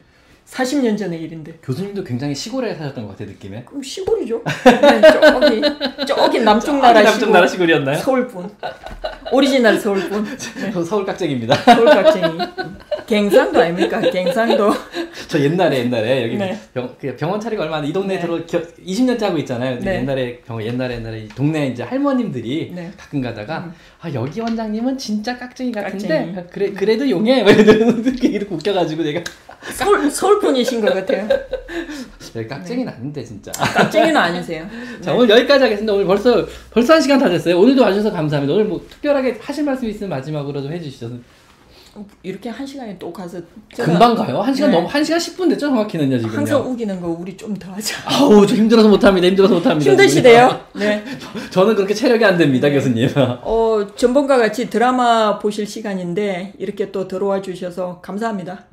40년 전의 일인데 교수님도 굉장히 시골에 사셨던 것 같아 느낌에. 그럼 시골이죠. 네, 저기 저기 남쪽 나라 남쪽 시골 나라 시골이었나요? 서울분 오리지널 서울분 서울 깍쟁입니다. 서울 깍쟁이 갱상도 아닙니까 갱상도 저 옛날에 옛날에 여기 네. 병, 그 병원 차리가 얼마 안 이 동네 에 네. 들어 겨, 20년째 하고 있잖아요. 네. 옛날에 병원 옛날에 옛날에 이 동네 이제 할머님들이 네. 가끔 가다가 음. 아 여기 원장님은 진짜 깍쟁이 같은데 깍쟁이. 아, 그래 그래도 용해 막 이러는 이렇게 웃겨가지고 내가 서울 서울 분이신 것 같아요. 네, 깍쟁이는 아닌데 진짜. 깍쟁이는 아니세요. [LAUGHS] 자 오늘 여기까지 하겠습니다. 오늘 벌써 벌써 한 시간 다 됐어요. 오늘도 와주셔서 감사합니다. 오늘 뭐 특별하게 하실 말씀 있으면 마지막으로 좀 해주시죠. 이렇게 한 시간에 또 가서 금방 가요. 한 시간 네. 넘, 한 시간 10분 됐죠, 정확히는요, 지금요. 항상 우기는 거 우리 좀 더 하자. 아우, 저 힘들어서 못합니다. 힘들어서 못합니다. 힘드시대요? 네. [LAUGHS] 저는 그렇게 체력이 안 됩니다, 교수님. [LAUGHS] 어, 전번과 같이 드라마 보실 시간인데 이렇게 또 들어와 주셔서 감사합니다.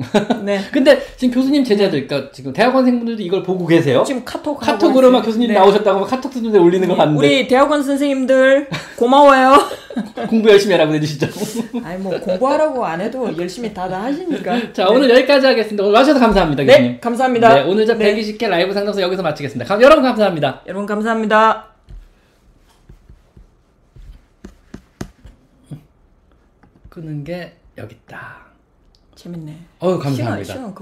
네. [LAUGHS] 근데 지금 교수님 제자들, 그러니까 지금 대학원생분들도 이걸 보고 계세요? 지금 카톡 카톡으로 막. 교수님 네. 나오셨다고 막 카톡 쓰는데 올리는 거 봤는데 우리 대학원 선생님들 고마워요. 공부 열심히 하라고 해주시죠. 아니 뭐 공부하라고 안 해도 열심히 다다 하시니까. [LAUGHS] 자, 오늘 여기까지 하겠습니다. 오늘 와주셔서 감사합니다, 교수님. 네, 감사합니다. 네, 오늘 저 네. 120개 라이브 상담소 여기서 마치겠습니다. 감- 여러분 감사합니다. 여러분 감사합니다. 끄는 게 여기 있다. 재밌네. 어유 감사합니다. 시간, 시간.